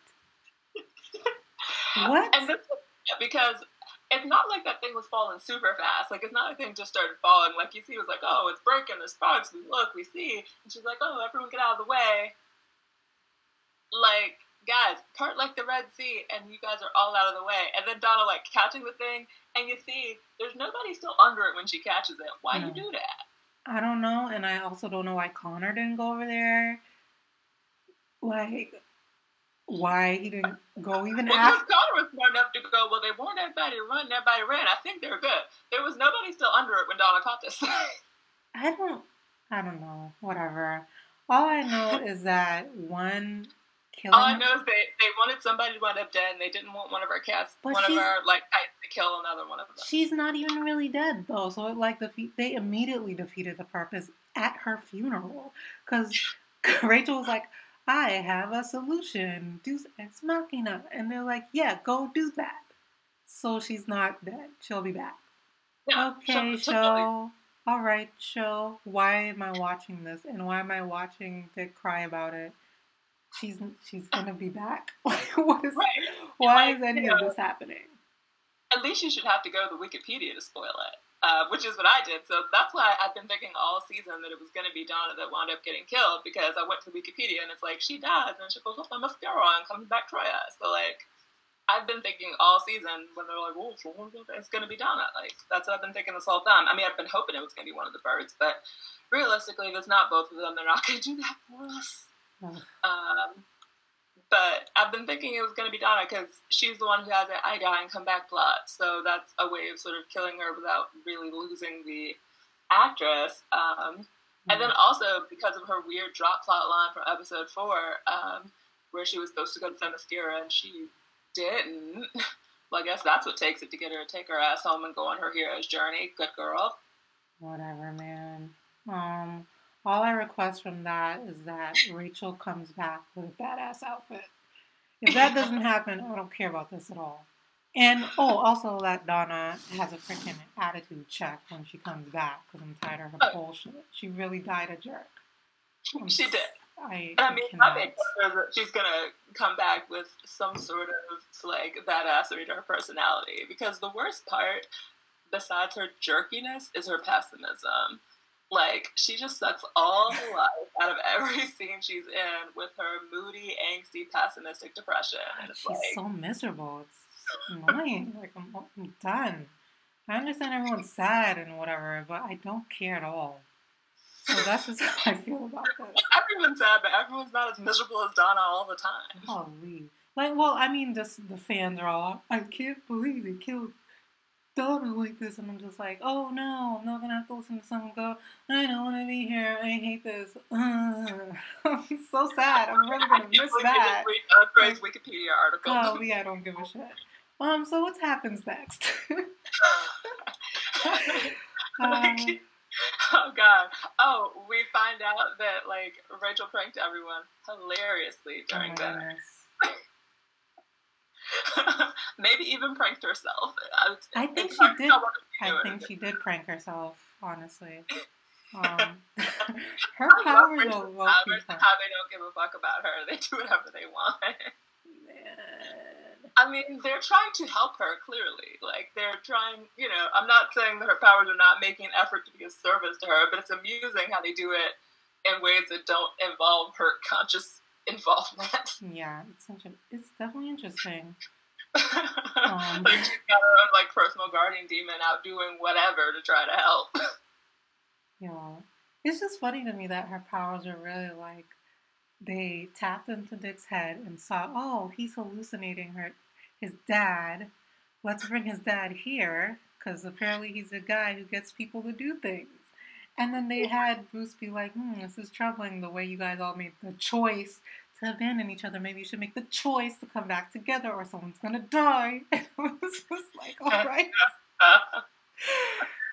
what? And this, because it's not like that thing was falling super fast. Like it's not like thing just started falling. Like you see, it was like, oh, it's breaking. There's sparks. We look, we see, and she's like, oh, everyone get out of the way. Like guys, part like the Red Sea, and you guys are all out of the way. And then Donna like catching the thing, and you see there's nobody still under it when she catches it. Why no. you do that? I don't know, and I also don't know why Connor didn't go over there. Like, why he didn't go even well, after. Connor was smart enough to go. Well, they weren't everybody run, everybody ran. I think they're good. There was nobody still under it when Donna caught this. I don't. I don't know. Whatever. All I know is that one killing. All I know is they, they wanted somebody to wind up dead, and they didn't want one of our cats, but one of our like to kill another one of them. She's not even really dead though, so it, like the they immediately defeated the purpose at her funeral because Rachel was like, "I have a solution, Deus ex machina," and they're like, "Yeah, go do that." So she's not dead. She'll be back. Yeah, okay, show. All right, show. Why am I watching this? And why am I watching Dick cry about it? she's she's gonna be back. What is? Right. Why like, is any of know, this happening? At least you should have to go to the Wikipedia to spoil it, uh, which is what I did. So that's why I've been thinking all season that it was going to be Donna that wound up getting killed because I went to Wikipedia and it's like she dies and she goes with the mascara and comes back Troia. So like. I've been thinking all season when they're like, "Oh, it's going to be Donna." Like that's what I've been thinking this whole time. I mean, I've been hoping it was going to be one of the birds, but realistically, if it's not both of them, they're not going to do that for us. Um, but I've been thinking it was going to be Donna because she's the one who has an I die and come back plot. So that's a way of sort of killing her without really losing the actress. Um, and then also because of her weird drop plot line from episode four, um, where she was supposed to go to Themyscira and she didn't. well, I guess that's what takes it to get her to take her ass home and go on her hero's journey. Good girl. Whatever, man. Um, all I request from that is that Rachel comes back with a badass outfit. If that doesn't happen, I don't care about this at all. And oh, also that Donna has a freaking attitude check when she comes back because I'm tired of her oh. bullshit. She really died a jerk. I'm, she did. I, I mean, I think she's gonna come back with some sort of like badassery to her personality because the worst part, besides her jerkiness, is her pessimism. Like she just sucks all the life out of every scene she's in with her moody, angsty, pessimistic depression. God, she's like, so miserable. It's annoying. like I'm, I'm done. I understand everyone's sad and whatever, but I don't care at all. So that's just how I feel about this. Everyone's sad, but everyone's not as miserable as Donna all the time. Holy. Like, well, I mean, just the fans are all, I can't believe they killed daughter like this, and I'm just like, oh no, I'm not gonna have to listen to someone go, I don't want to be here, I hate this. I'm so sad. I'm really gonna miss that. Read a Wikipedia article. Oh yeah, I don't give a shit. Um, so what happens next? um, oh god. Oh, we find out that like Rachel pranked everyone hilariously during oh that. Maybe even pranked herself. I, I think she did. I think she did prank herself. Honestly, um, her powers low How they don't give a fuck about her. They do whatever they want. Man. I mean, they're trying to help her clearly. Like they're trying. You know, I'm not saying that her powers are not making an effort to be a service to her, but it's amusing how they do it in ways that don't involve her conscious involvement. Yeah, it's such a, it's definitely interesting. um, like she's got her own like personal guardian demon out doing whatever to try to help. yeah, it's just funny to me that her powers are really like they tapped into Dick's head and saw, oh, he's hallucinating her, his dad. Let's bring his dad here because apparently he's a guy who gets people to do things. And then they had Bruce be like, hmm, this is troubling the way you guys all made the choice to abandon each other. Maybe you should make the choice to come back together or someone's gonna die. And it was just like, all uh, right. Uh, uh.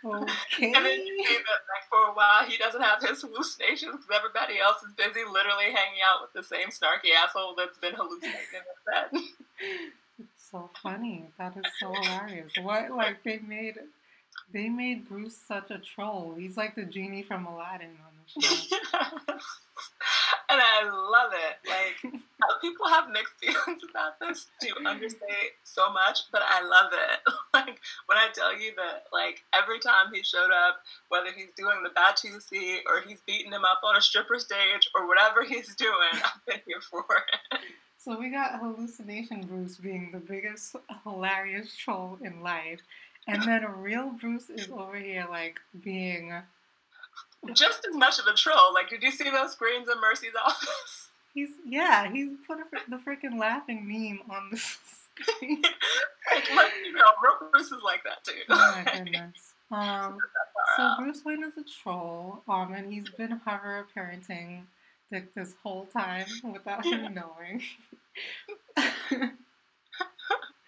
Okay. And then you see that like for a while he doesn't have his hallucinations because everybody else is busy literally hanging out with the same snarky asshole that's been hallucinating instead. It's so funny. That is so hilarious. What like they made they made Bruce such a troll. He's like the genie from Aladdin on. and I love it. Like uh, people have mixed feelings about this to understate so much, but I love it. Like when I tell you that, like every time he showed up, whether he's doing the Batusi or he's beating him up on a stripper stage or whatever he's doing, I've been here for it. So we got hallucination Bruce being the biggest hilarious troll in life, and then a real Bruce is over here like being just as much of a troll. Like, did you see those screens in Mercy's office? He's yeah, he's put a, the freaking laughing meme on the screen. like, you know, Bruce is like that too. Oh my goodness. Um, so Bruce Wayne is a troll, um, and he's been hover parenting Dick this whole time without him knowing.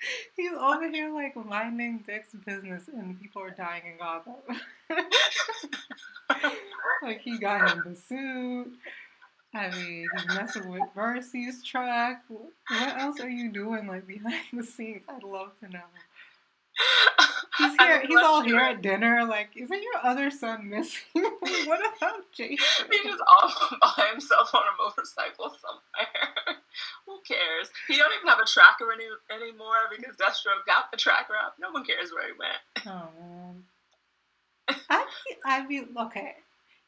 he's over here like minding Dick's business, and people are dying in Gotham. like he got him the suit. I mean, he's messing with Mercy's truck. What else are you doing, like behind the scenes? I'd love to know. He's here. He's all here at dinner. Like, isn't your other son missing? what about Jason? He's just off by himself on a motorcycle somewhere. Who cares? He don't even have a tracker any, anymore because Deathstroke got the tracker up. No one cares where he went. Oh man. I'd be, I'd be okay.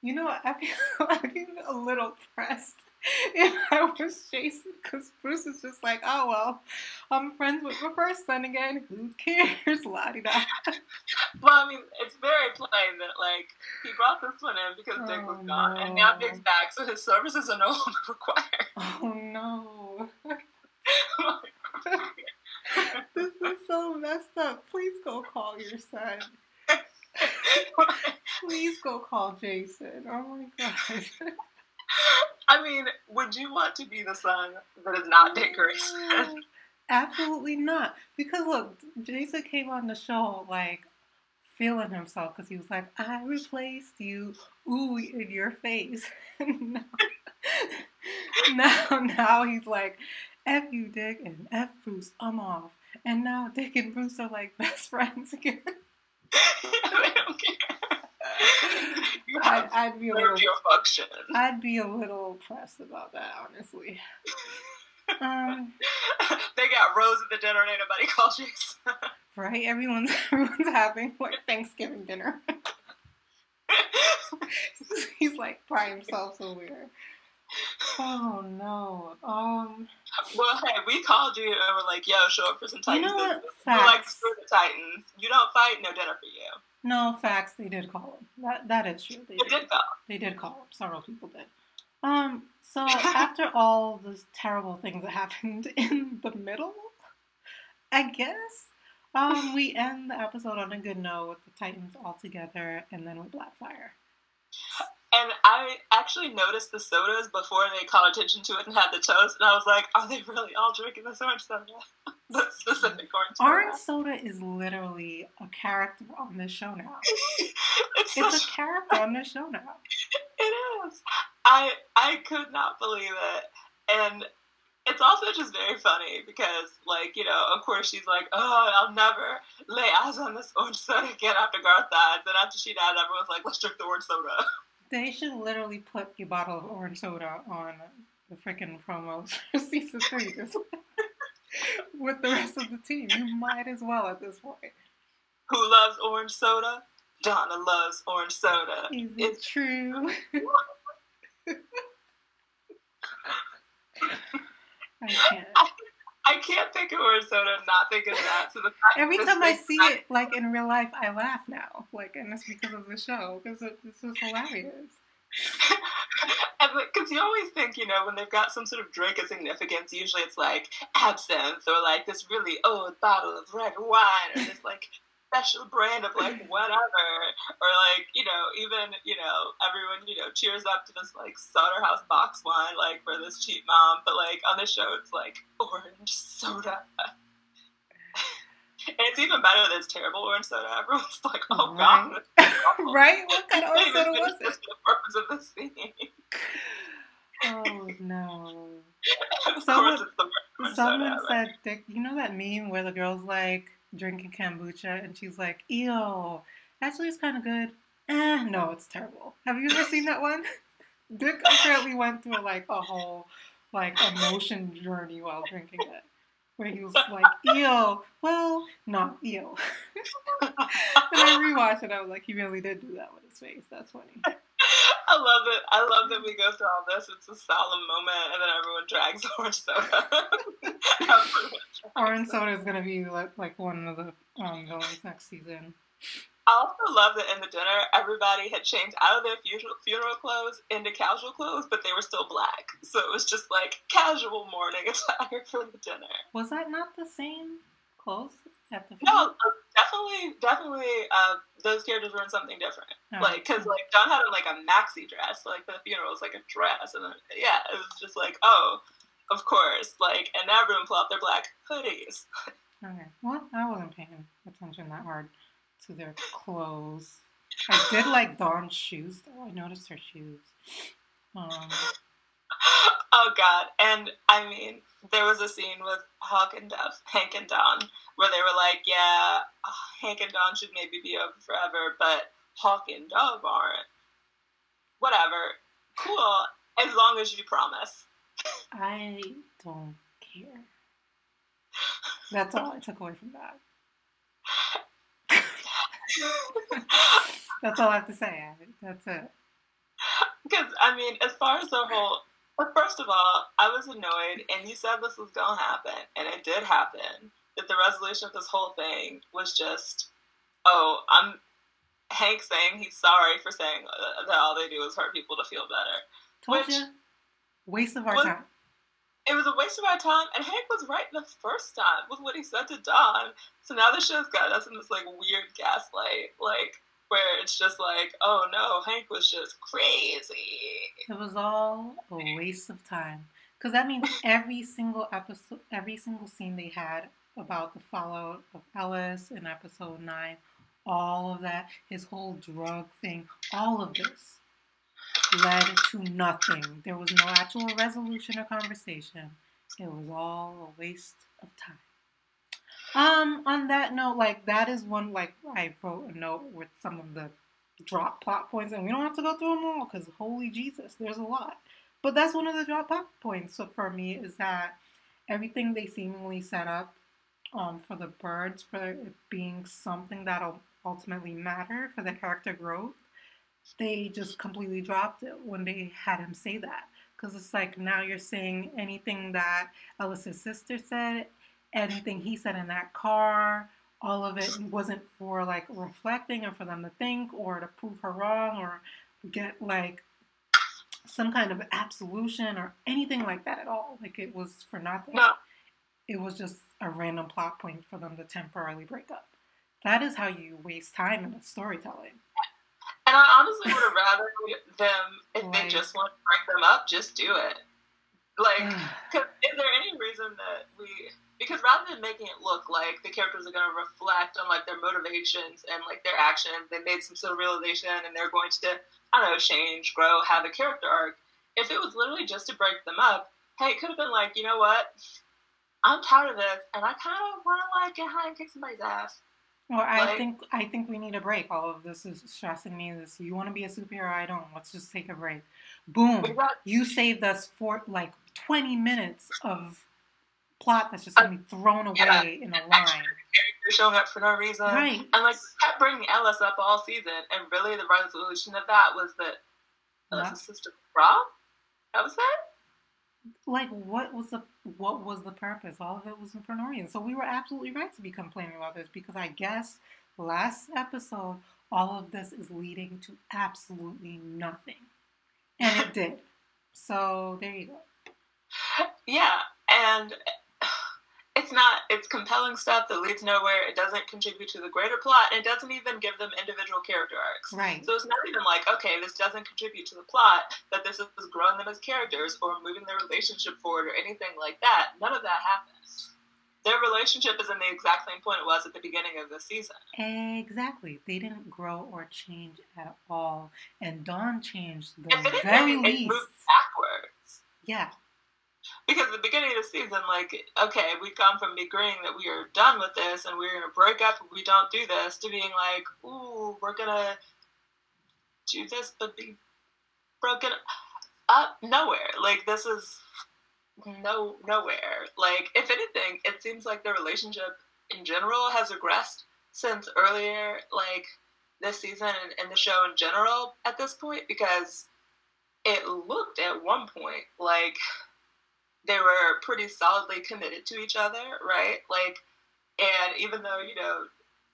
You know, I'd be, I'd be a little pressed if I was Jason, because Bruce is just like, oh well, I'm friends with my first son again. Who cares, la di da. Well, I mean, it's very plain that like he brought this one in because Dick was oh, gone, no. and now Dick's back, so his services are no longer required. Oh no. this is so messed up. Please go call your son. Please go call Jason. Oh my god. I mean, would you want to be the son that is not Dick Grayson? Absolutely not. Because look, Jason came on the show like feeling himself because he was like, I replaced you, ooh, in your face. now, now, now he's like, F you, Dick, and F Bruce, I'm off. And now Dick and Bruce are like best friends again. they don't care. I'd, I'd, be a little your function. I'd be a little pressed about that, honestly. Um, they got Rose at the dinner and ain't nobody called you. right? Everyone's everyone's having like Thanksgiving dinner. He's like by himself somewhere. Oh no. Um. Well, hey, we called you and we're like, "Yo, show up for some Titans." You know what? We're like, "Screw the Titans. You don't fight, no dinner for you." No, facts. They did call him. That that is true. They, they did. did call. They did call him. Several people did. Um. So after all those terrible things that happened in the middle, I guess um we end the episode on a good note with the Titans all together, and then with Blackfire. And I actually noticed the sodas before they called attention to it and had the toast, and I was like, are they really all drinking this orange soda? the specific orange soda. Orange soda is literally a character on this show now. it's, it's a character on this show now. It is. I I could not believe it. And it's also just very funny because, like, you know, of course she's like, oh, I'll never lay eyes on this orange soda again after Garth died. Then after she died, everyone's like, let's drink the orange soda. They should literally put a bottle of orange soda on the freaking promos for season three with the rest of the team. You might as well at this point. Who loves orange soda? Donna loves orange soda. Is it it's true? I can't. I can't think of orange soda and not think of that. So the every time I see it, like in real life, I laugh now. Like, and it's because of the show because it's is hilarious. Because you always think, you know, when they've got some sort of drink of significance, usually it's like absinthe or like this really old bottle of red wine or this like special brand of like whatever, or like you know even you know everyone you know cheers up to this like House box wine like for this cheap mom, but like on the show it's like orange soda. And it's even better that it's terrible orange soda. Everyone's like, "Oh Right. God!" right? What kind of orange soda was it? the purpose of the scene. Oh no. Someone- course, it's the worst orange Someone said, Dick, you know that meme where the girl's like drinking kombucha and she's like, ew, actually it's kind of good. Eh, no, it's terrible. Have you ever seen that one? Dick apparently went through like a whole like emotion journey while drinking it. Where he was like, ew, well, not ew. and I rewatched it, I was like, he really did do that with his face. That's funny. I love it. I love that we go through all this. It's a solemn moment, and then everyone drags orange soda. Drags Orange soda is gonna be like, like one of the um, villains next season. I also love that in the dinner, everybody had changed out of their funeral, funeral clothes into casual clothes, but they were still black. So it was just like casual morning attire for the dinner. Was that not the same clothes at the No, uh, definitely, definitely, uh, those characters were in something different. Oh. Like, cause like John had like a maxi dress, so, like the funeral was like a dress, and then yeah, it was just like, oh, of course, like, and everyone pull out their black hoodies. Okay. Well, I wasn't paying attention that hard to their clothes. I did like Dawn's shoes, though. I noticed her shoes. Um, oh God! And I mean, there was a scene with Hawk and Dove, Hank and Dawn, where they were like, "Yeah, Hank and Dawn should maybe be over forever, but Hawk and Dove aren't." Whatever. Cool, as long as you promise. I don't care. That's all I took away from that. That's all I have to say. Abby. That's it. Because I mean, as far as the whole, but first of all, I was annoyed, and you said this was gonna happen, and it did happen. That the resolution of this whole thing was just, oh, I'm Hank saying he's sorry for saying uh, that all they do is hurt people to feel better. Told Which- you. Waste of our What? time. It was a waste of our time, and Hank was right the first time with what he said to Dawn. So now the show's got us in this like weird gaslight, like where it's just like, oh no, Hank was just crazy. It was all a waste of time. Because that means every single episode, every single scene they had about the fallout of Ellis in episode 9, all of that, his whole drug thing, all of this led to nothing. There was no actual resolution or conversation. It was all a waste of time. Um, on that note, like that is one like I wrote a note with some of the drop plot points, and we don't have to go through them all because holy Jesus, there's a lot. But that's one of the drop plot points so for me is that everything they seemingly set up um, for the birds for it being something that'll ultimately matter for the character growth, they just completely dropped it when they had him say that. Because it's like now you're saying anything that Ellis's sister said, anything he said in that car, all of it wasn't for like reflecting or for them to think or to prove her wrong or get like some kind of absolution or anything like that at all. Like it was for nothing. No. It was just a random plot point for them to temporarily break up. That is how you waste time in a storytelling. And I honestly would have rather them if they just want to break them up, just do it. Like, is there any reason that we? Because rather than making it look like the characters are going to reflect on like their motivations and like their actions, they made some sort of realization and they're going to, I don't know, change, grow, have a character arc. If it was literally just to break them up, hey, it could have been like, you know what? I'm tired of this, and I kind of want to like get high and kick somebody's ass. Well, I Like- think I think we need a break. All of this is stressing me. This you want to be a superhero? I don't. Let's just take a break. Boom! Got You saved us for like twenty minutes of plot that's just uh, gonna be thrown away Yeah. in a line. you're showing up for no reason. Right. And like kept bringing Ellis up all season, and really the resolution of that was that Ellis' sister was wrong. That was it. Like, what was the what was the purpose? All of it was reason. So we were absolutely right to be complaining about this because I guess last episode all of this is leading to absolutely nothing, and it did. So there you go. Yeah, and it's not it's compelling stuff that leads nowhere. It doesn't contribute to the greater plot and it doesn't even give them individual character arcs. Right. So it's not even like okay this doesn't contribute to the plot that this is growing them as characters or moving their relationship forward or anything like that. None of that happens. Their relationship is in the exact same point it was at the beginning of the season. Exactly. They didn't grow or change at all and dawn changed the if very it least moved backwards. Yeah because at the beginning of the season, like, okay, we've gone from agreeing that we are done with this and we're gonna break up if we don't do this to being like, ooh, we're gonna do this but be broken up nowhere. Like this is no nowhere. Like if anything, it seems like the relationship in general has regressed since earlier, like this season and, and the show in general at this point because it looked at one point like they were pretty solidly committed to each other, right? Like, and even though, you know,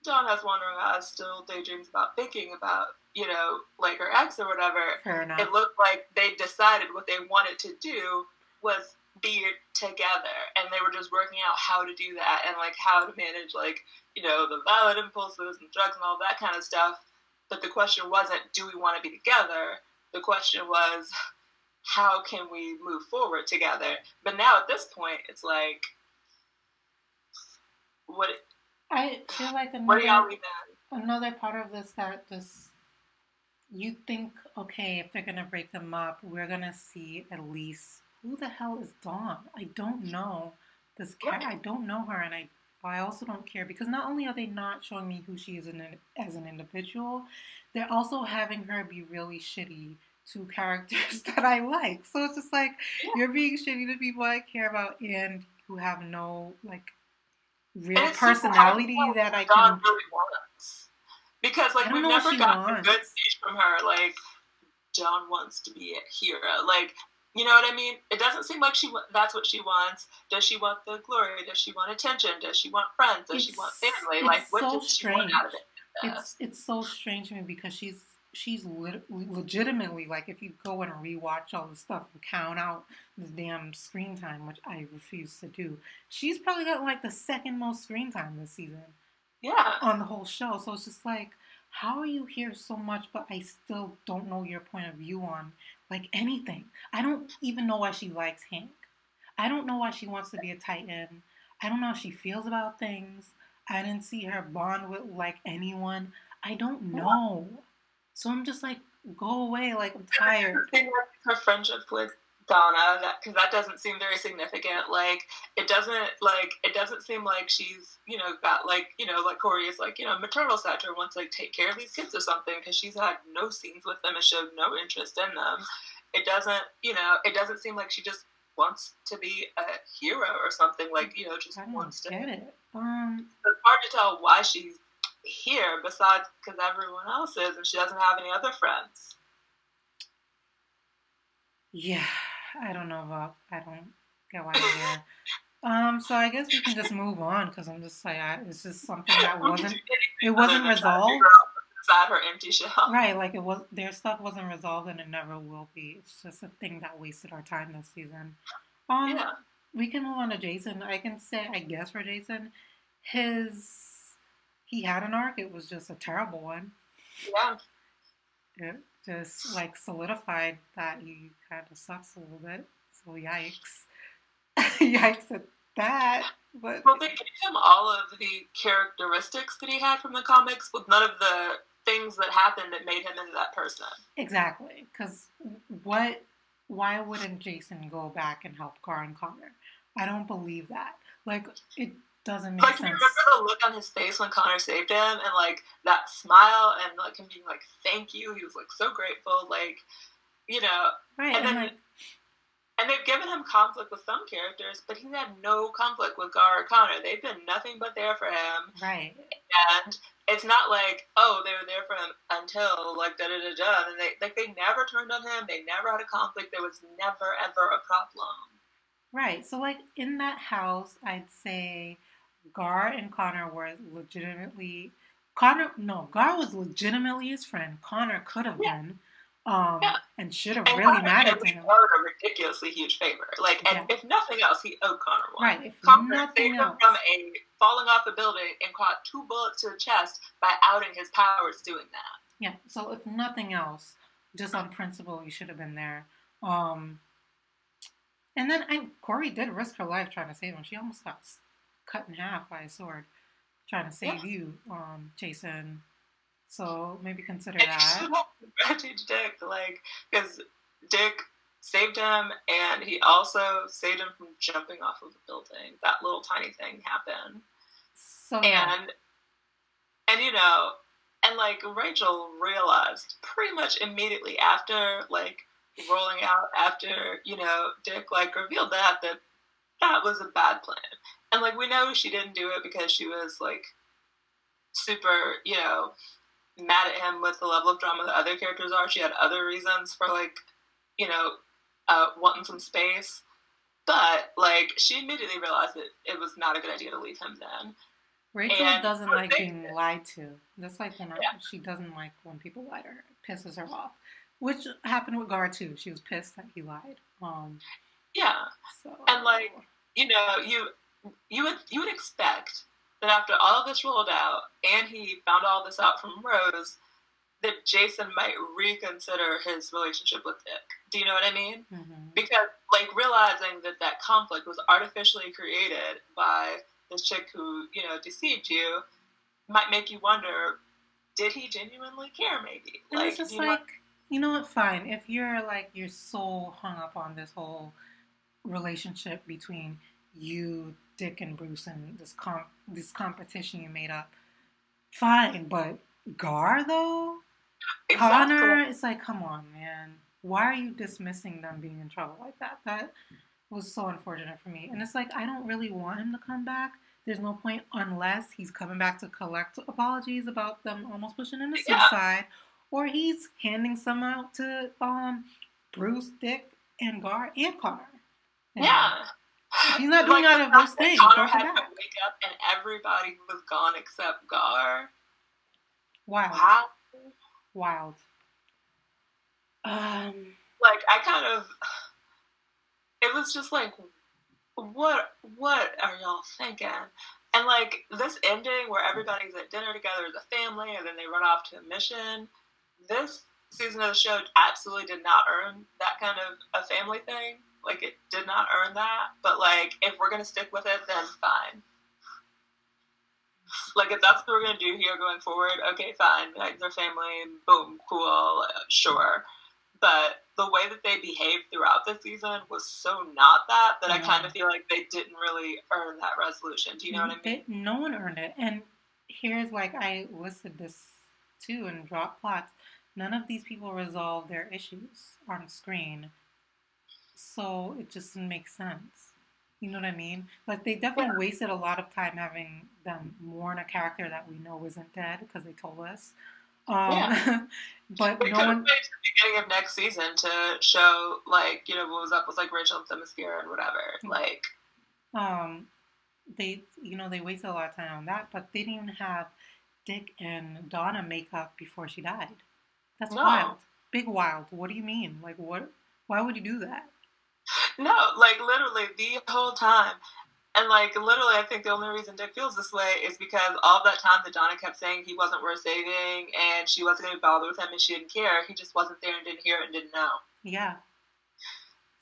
Dawn has wandering eyes, still daydreams about thinking about, you know, like her ex or whatever, it looked like they decided what they wanted to do was be together and they were just working out how to do that and like how to manage like you know the violent impulses and drugs and all that kind of stuff. But the question wasn't do we want to be together? The question was how can we move forward together? But now at this point, it's like, what? I feel like another, what are y'all another part of this that just you think, okay, if they're gonna break them up, we're gonna see at least who the hell is Dawn? I don't know this cat. I don't know her, and I I also don't care because not only are they not showing me who she is in, as an individual, they're also having her be really shitty to characters that I like. So it's just like yeah. you're being shitty to people I care about and who have no like real personality that I can. Really wants. Because like we've never gotten a good speech from her. Like Dawn wants to be a hero. Like you know what I mean? It doesn't seem like she that's what she wants. Does she want the glory? Does she want attention? Does she want friends? Does it's, she want family? Like what so does she strange. want out of it? It's it's so strange to me because she's she's lit- legitimately like if you go and rewatch all the stuff and count out the damn screen time, which I refuse to do, she's probably got like the second most screen time this season. Yeah. On the whole show. So it's just like, how are you here so much, but I still don't know your point of view on like anything? I don't even know why she likes Hank. I don't know why she wants to be a Titan. I don't know how she feels about things. I didn't see her bond with like anyone. I don't know. So I'm just like, go away. Like I'm tired. Her friendship with Donna, that because that doesn't seem very significant. Like it doesn't like it doesn't seem like she's you know got like you know like Kory is like you know maternal stature wants like take care of these kids or something because she's had no scenes with them and showed no interest in them. It doesn't you know it doesn't seem like she just wants to be a hero or something like you know just wants to. Get it. Um, it's hard to tell why she's here besides because everyone else is and she doesn't have any other friends. Yeah, I don't know about, I don't get why you're here. Um, so I guess we can just move on because I'm just like, I, it's just something that wasn't, it wasn't resolved. Inside her empty shell. Right, like it was, their stuff wasn't resolved and it never will be. It's just a thing that wasted our time this season. Um, yeah. We can move on to Jason. I can say, I guess for Jason, his he had an arc. It was just a terrible one. Yeah. It just like solidified that he kind of sucks a little bit. So yikes. yikes at that. But well, they gave him all of the characteristics that he had from the comics, with none of the things that happened that made him into that person. Exactly, because what? Why wouldn't Jason go back and help Gar and Connor? I don't believe that. Like it doesn't make like, sense. Like, remember the look on his face when Connor saved him, and like that smile, and like him being like, "Thank you." He was like so grateful, like you know. Right, and then, and, like, and they've given him conflict with some characters, but he's had no conflict with Gar or Connor. They've been nothing but there for him. Right. And it's not like, oh, they were there for him until like da da da da. And they like they never turned on him. They never had a conflict. There was never ever a problem. Right. So like in that house, I'd say Gar and Connor were legitimately Connor no, Gar was legitimately his friend. Connor could have yeah. been. Um yeah. and should have really mattered to him. owed a ridiculously huge favor. Like, and Yeah. if nothing else, he owed Connor one. Right. If Connor nothing saved him else. from a falling off a building and caught two bullets to the chest by outing his powers doing that. Yeah. So if nothing else, just on principle, you should have been there. Um, and then I Kory did risk her life trying to save him. She almost got cut in half by a sword trying to save Yeah. you, um, Jason. So maybe consider And that. have Dick, like, because Dick saved him and he also saved him from jumping off of a building. That little tiny thing happened. So yeah. and and you know and like rachel realized pretty much immediately after like rolling out after you know dick like revealed that that that was a bad plan and like we know she didn't do it because she was like super you know mad at him with the level of drama that other characters are she had other reasons for like you know uh, wanting some space but like she immediately realized that it was not a good idea to leave him then Rachel and doesn't like being lied to. That's like when Yeah. she doesn't like when people lie to her. It pisses her off. Which happened with Gar too. She was pissed that he lied. Um, yeah so And, like, you know, you you would you would expect that after all of this rolled out and he found all this out from Rose, that Jason might reconsider his relationship with Dick. Do you know what I mean? mhm. Because like realizing that that conflict was artificially created by this chick who you know deceived you might make you wonder, did he genuinely care? Maybe And it's just you know- like, you know what? Fine. If you're like you're so hung up on this whole relationship between you, Dick, and Bruce, and this comp this competition you made up, fine. But Gar though, Exactly. Connor, it's like, come on, man. Why are you dismissing them being in trouble like that? That was so unfortunate for me. And it's like, I don't really want him to come back. There's no point unless he's coming back to collect apologies about them almost pushing him to Yeah. suicide, or he's handing some out to um, Bruce, Dick, and Gar, and Connor. And Yeah. If he's not doing Like, either of the those fact things, Connor don't come had to wake up and everybody was gone except Gar. Wild. Wow. Wild. Um, Like I kind of, it was just like, what what are y'all thinking? And like this ending where everybody's at dinner together as a family and then they run off to a mission. This season of the show absolutely did not earn that kind of a family thing. Like it did not earn that. But like if we're gonna stick with it, then fine. Like if that's what we're gonna do here going forward, okay, fine. Like their family, boom, cool, sure. But the way that they behaved throughout the season was so not that that I kind of feel like they didn't really earn that resolution. Do you know what I mean? They- no one earned it. And here's like I listed this too in drop plots. None of these people resolve their issues on screen. So it just didn't make sense. You know what I mean? Like they definitely wasted a lot of time having them mourn a character that we know isn't dead because they told us. Um, but We no could have one. waited to the beginning of next season to show like you know what was up with like Rachel and Themyscira and whatever. Like um they you know they wasted a lot of time on that but they didn't even have dick and donna make up before she died that's No. wild big wild what do you mean like what why would you do that no, like literally the whole time. And like literally, I think the only reason Dick feels this way is because all that time that Donna kept saying he wasn't worth saving and she wasn't going to bother with him and she didn't care. He just wasn't there and didn't hear it and didn't know. yeah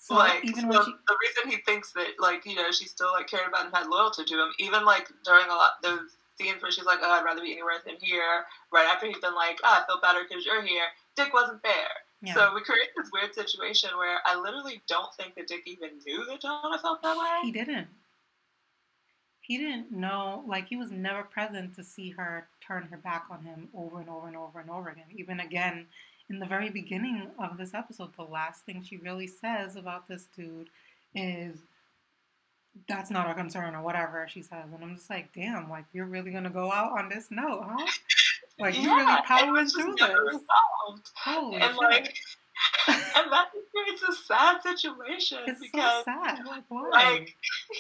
so like even so she the reason he thinks that like you know she still like cared about him and had loyalty to him even like during a lot those scenes where she's like oh I'd rather be anywhere than here right after he's been like oh I feel better because you're here Dick wasn't there yeah. So we create this weird situation where I literally don't think that Dick even knew that Donna felt that way. he didn't. He didn't know like he was never present to see her turn her back on him over and over and over and over again even again in the very beginning of this episode. The last thing she really says about this dude is that's not our concern or whatever she says. And i'm just like damn like you're really gonna go out on this note huh like you really was through this resolved. holy and shit like and that creates a sad situation it's so because sad oh like why like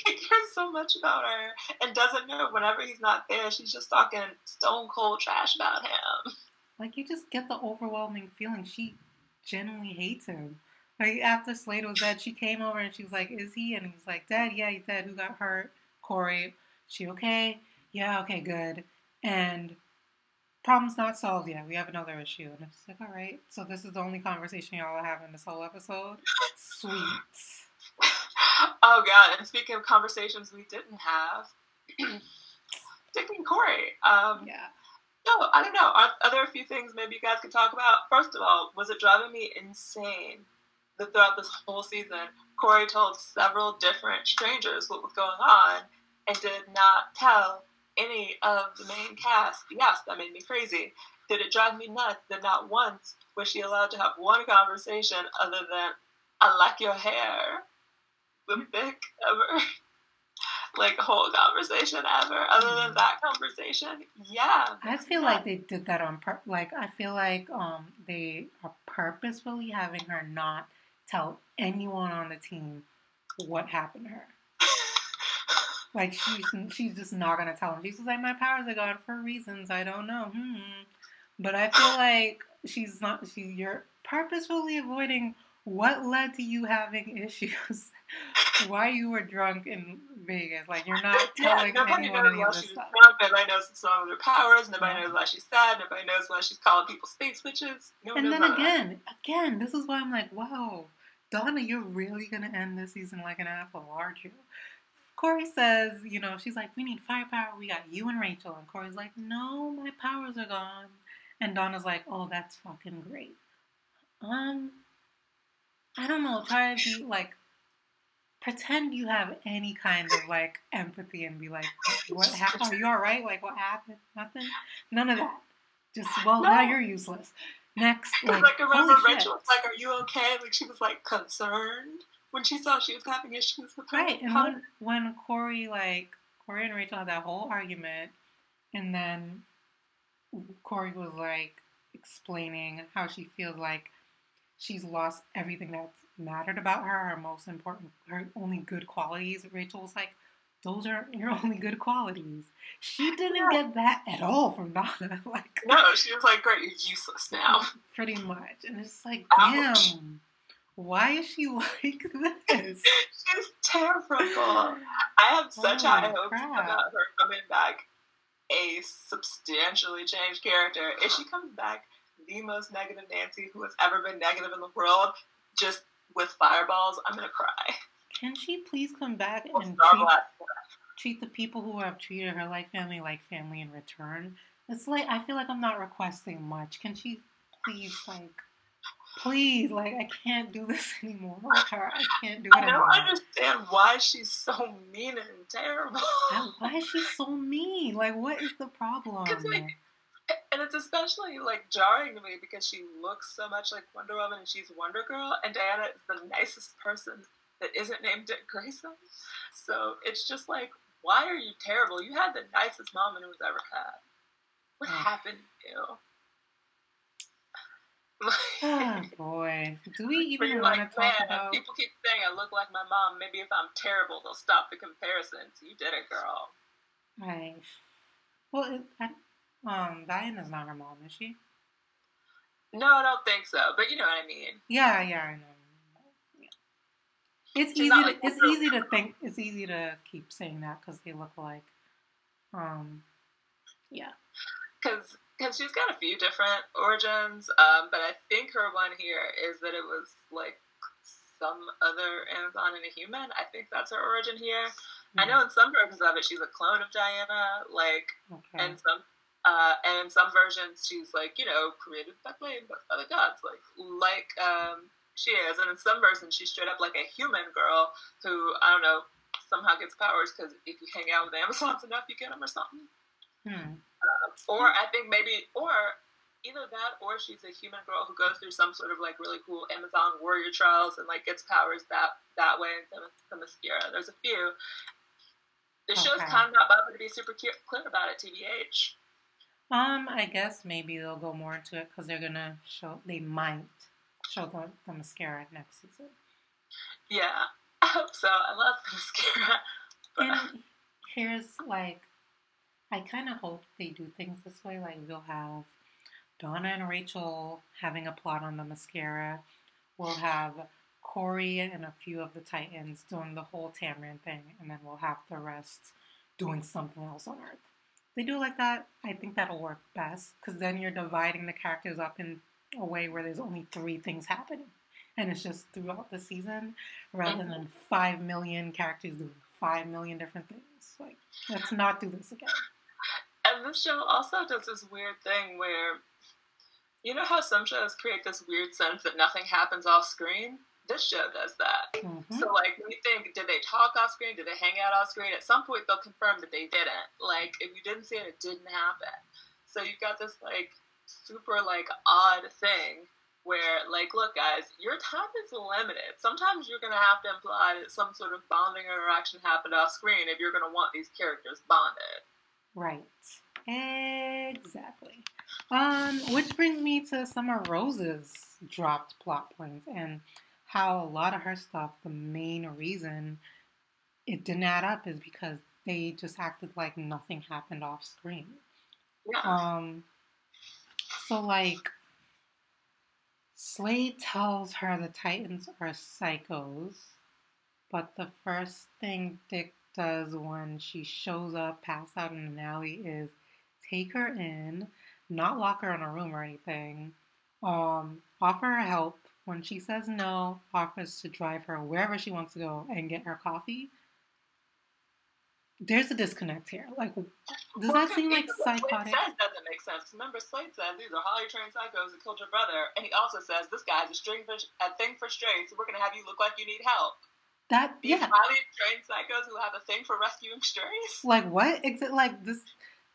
he cares so much about her and doesn't know whenever he's not there she's just talking stone cold trash about him Like you just get the overwhelming feeling she genuinely hates him. Like after Slade was dead, she came over and she was like, "Is he?" And he's like, "Dad, yeah, he's dead. Who got hurt? Kory. She okay? Yeah, okay, good." And problem's not solved yet. We have another issue, and it's like, all right. So this is the only conversation y'all are having this whole episode. Sweet. oh god! And speaking of conversations we didn't have, Dick and Kory. Um, yeah. No, I don't know. Are, are there a few things maybe you guys could talk about? First of all, was it driving me insane that throughout this whole season, Kory told several different strangers what was going on and did not tell any of the main cast? Yes, that made me crazy. Did it drive me nuts that not once was she allowed to have one conversation other than, I like your hair? The thick ever. like whole conversation ever other than mm. that conversation yeah i feel like they did that on purpose like i feel like um they are purposefully having her not tell anyone on the team what happened to her like she's she's just not gonna tell him she's like my powers are gone for reasons i don't know hmm. but i feel like she's not she you're purposefully avoiding what led to you having issues why you were drunk in Vegas. Like you're not telling yeah, anyone any of this stuff. Drunk, nobody knows what's wrong with her powers. Nobody knows why she's sad. Nobody knows why she's calling people space witches. No and then again, that. again, this is why I'm like, whoa, Donna, you're really gonna end this season like an apple, aren't you? Kory says, you know, she's like, we need firepower. We got you and Rachel. And Kory's like, no, my powers are gone. And Donna's like, oh, that's fucking great. Um, I don't know. Try to be like pretend you have any kind of like empathy and be like, what happened? Are you all right? Like, what happened? Nothing? None of that. Just, well, no. now you're useless. Next, like, like remember Rachel was like, are you okay? Like, she was like concerned when she saw she was having issues with her. Right. And when, when Kory, like, Kory and Rachel had that whole argument, and then Kory was like explaining how she feels like she's lost everything that's mattered about her, her most important, her only good qualities. Rachel was like, those are your only good qualities. She didn't yeah. get that at all from Donna. like No, she was like, Great, you're useless now. Pretty much. And it's like, Ouch. damn. Why is she like this? She's terrible. I have such oh, high hopes crap. about her coming back a substantially changed character. If she comes back the most negative Nancy who has ever been negative in the world, just with fireballs, I'm gonna cry. Can she please come back and treat, treat the people who have treated her like family like family in return? It's like I feel like I'm not requesting much. Can she please like please like I can't do this anymore with her. I can't do it I don't understand why she's so mean and terrible. why is she so mean? Like what is the problem? Like, and it's especially like jarring to me because she looks so much like Wonder Woman and she's Wonder Girl, and Diana is the nicest person that isn't named Dick Grayson. So it's just like, why are you terrible? You had the nicest mom anyone's ever had. What oh. happened to you? oh boy, do we even want like, to talk about? People keep saying I look like my mom. Maybe if I'm terrible, they'll stop the comparisons. You did it, girl. Right. Well, I, um, Diana's not her mom, is she? No, I don't think so. But you know what I mean. Yeah, yeah, I know. It's She's easy. To, like, it's easy to think. It's easy to keep saying that because they look like. Um, yeah. Because because she's got a few different origins, um, but I think her one here is that it was like some other Amazon and a human. I think that's her origin here. Mm-hmm. I know in some versions of it she's a clone of Diana, like, okay. and some uh, and in some versions, she's like, you know, created by flame by other gods, like like um, she is. And in some versions, she's straight up like a human girl who I don't know somehow gets powers because if you hang out with Amazons enough, you get them or something. Hmm. Or I think maybe, or either that, or she's a human girl who goes through some sort of like really cool Amazon warrior trials and like gets powers that that way. The, the Themyscira. There's a few. The okay. show's kind of not bothered to be super clear about it, TBH. Um, I guess maybe they'll go more into it because they're gonna show. They might show the, Themyscira next season. Yeah, I hope so. I love Themyscira. And here's like, I kind of hope they do things this way. Like we'll have Donna and Rachel having a plot on Themyscira. We'll have Kory and a few of the Titans doing the whole Tamaran thing, and then we'll have the rest doing something else on Earth. If they do it like that, I think that'll work best because then you're dividing the characters up in a way where there's only three things happening, and it's just throughout the season rather mm-hmm. than five million characters doing five million different things. Like, let's not do this again. And this show also does this weird thing where, you know how some shows create this weird sense that nothing happens off screen? This show does that. Mm-hmm. So, like, you think, did they talk off screen? Did they hang out off screen? At some point, they'll confirm that they didn't. Like, if you didn't see it, it didn't happen. So, you've got this, like, super, like, odd thing where, like, look, guys, your time is limited. Sometimes you're going to have to imply that some sort of bonding interaction happened off screen if you're going to want these characters bonded. Right. Exactly. Um, which brings me to Summer Rose's dropped plot points and how a lot of her stuff, the main reason it didn't add up is because they just acted like nothing happened off screen. Yeah. Um, so like Slade tells her the Titans are psychos, but the first thing Dick does when she shows up, pass out in an alley, is take her in, not lock her in a room or anything, um, offer her help. When she says no, offers to drive her wherever she wants to go and get her coffee. There's a disconnect here. Like, does well, that seem like psychotic? Says doesn't make sense. Remember, Slade says these are highly trained psychos that killed your brother, and he also says this guy's a string for, a thing for strays, so we're gonna have you look like you need help. That These yeah. highly trained psychos who have a thing for rescuing strays. Like what? Except like this.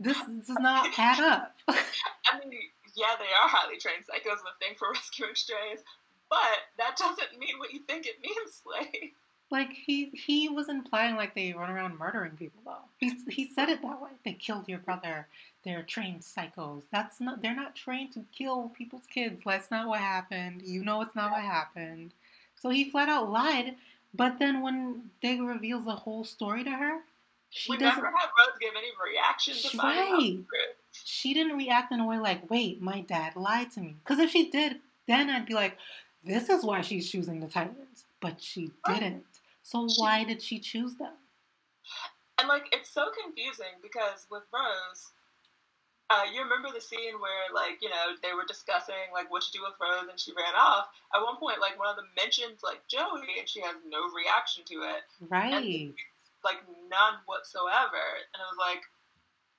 This does not add up. I mean, yeah, they are highly trained psychos with a thing for rescuing strays, but that doesn't mean what you think it means, Slade. Like he he was implying like they run around murdering people though. He he said it that way. They killed your brother. They're trained psychos. That's not. They're not trained to kill people's kids. That's not what happened. You know it's not what happened. So he flat out lied but then when Dick reveals the whole story to her, she we doesn't. never have Rose give any reaction to right. She didn't react in a way like, "Wait, my dad lied to me." Because if she did, then I'd be like, "This is why she's choosing the Titans." But she didn't. So she, why did she choose them? And like, it's so confusing because with Rose, uh, you remember the scene where, like, you know, they were discussing like what to do with Rose, and she ran off. At one point, like one of them mentions like Joey, and she has no reaction to it. Right. And, like none whatsoever, and it was like,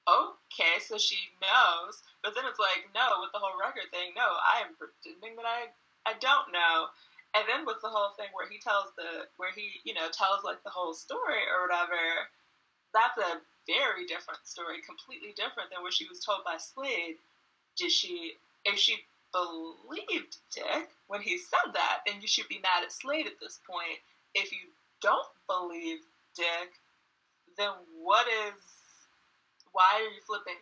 okay, so she knows. But then it's like, no, with the whole record thing, no, I am pretending that I I don't know. And then with the whole thing where he tells the where he you know tells like the whole story or whatever, that's a very different story, completely different than what she was told by Slade. Did she, if she believed Dick when he said that, then you should be mad at Slade at this point. If you don't believe Dick, then what is, why are you flipping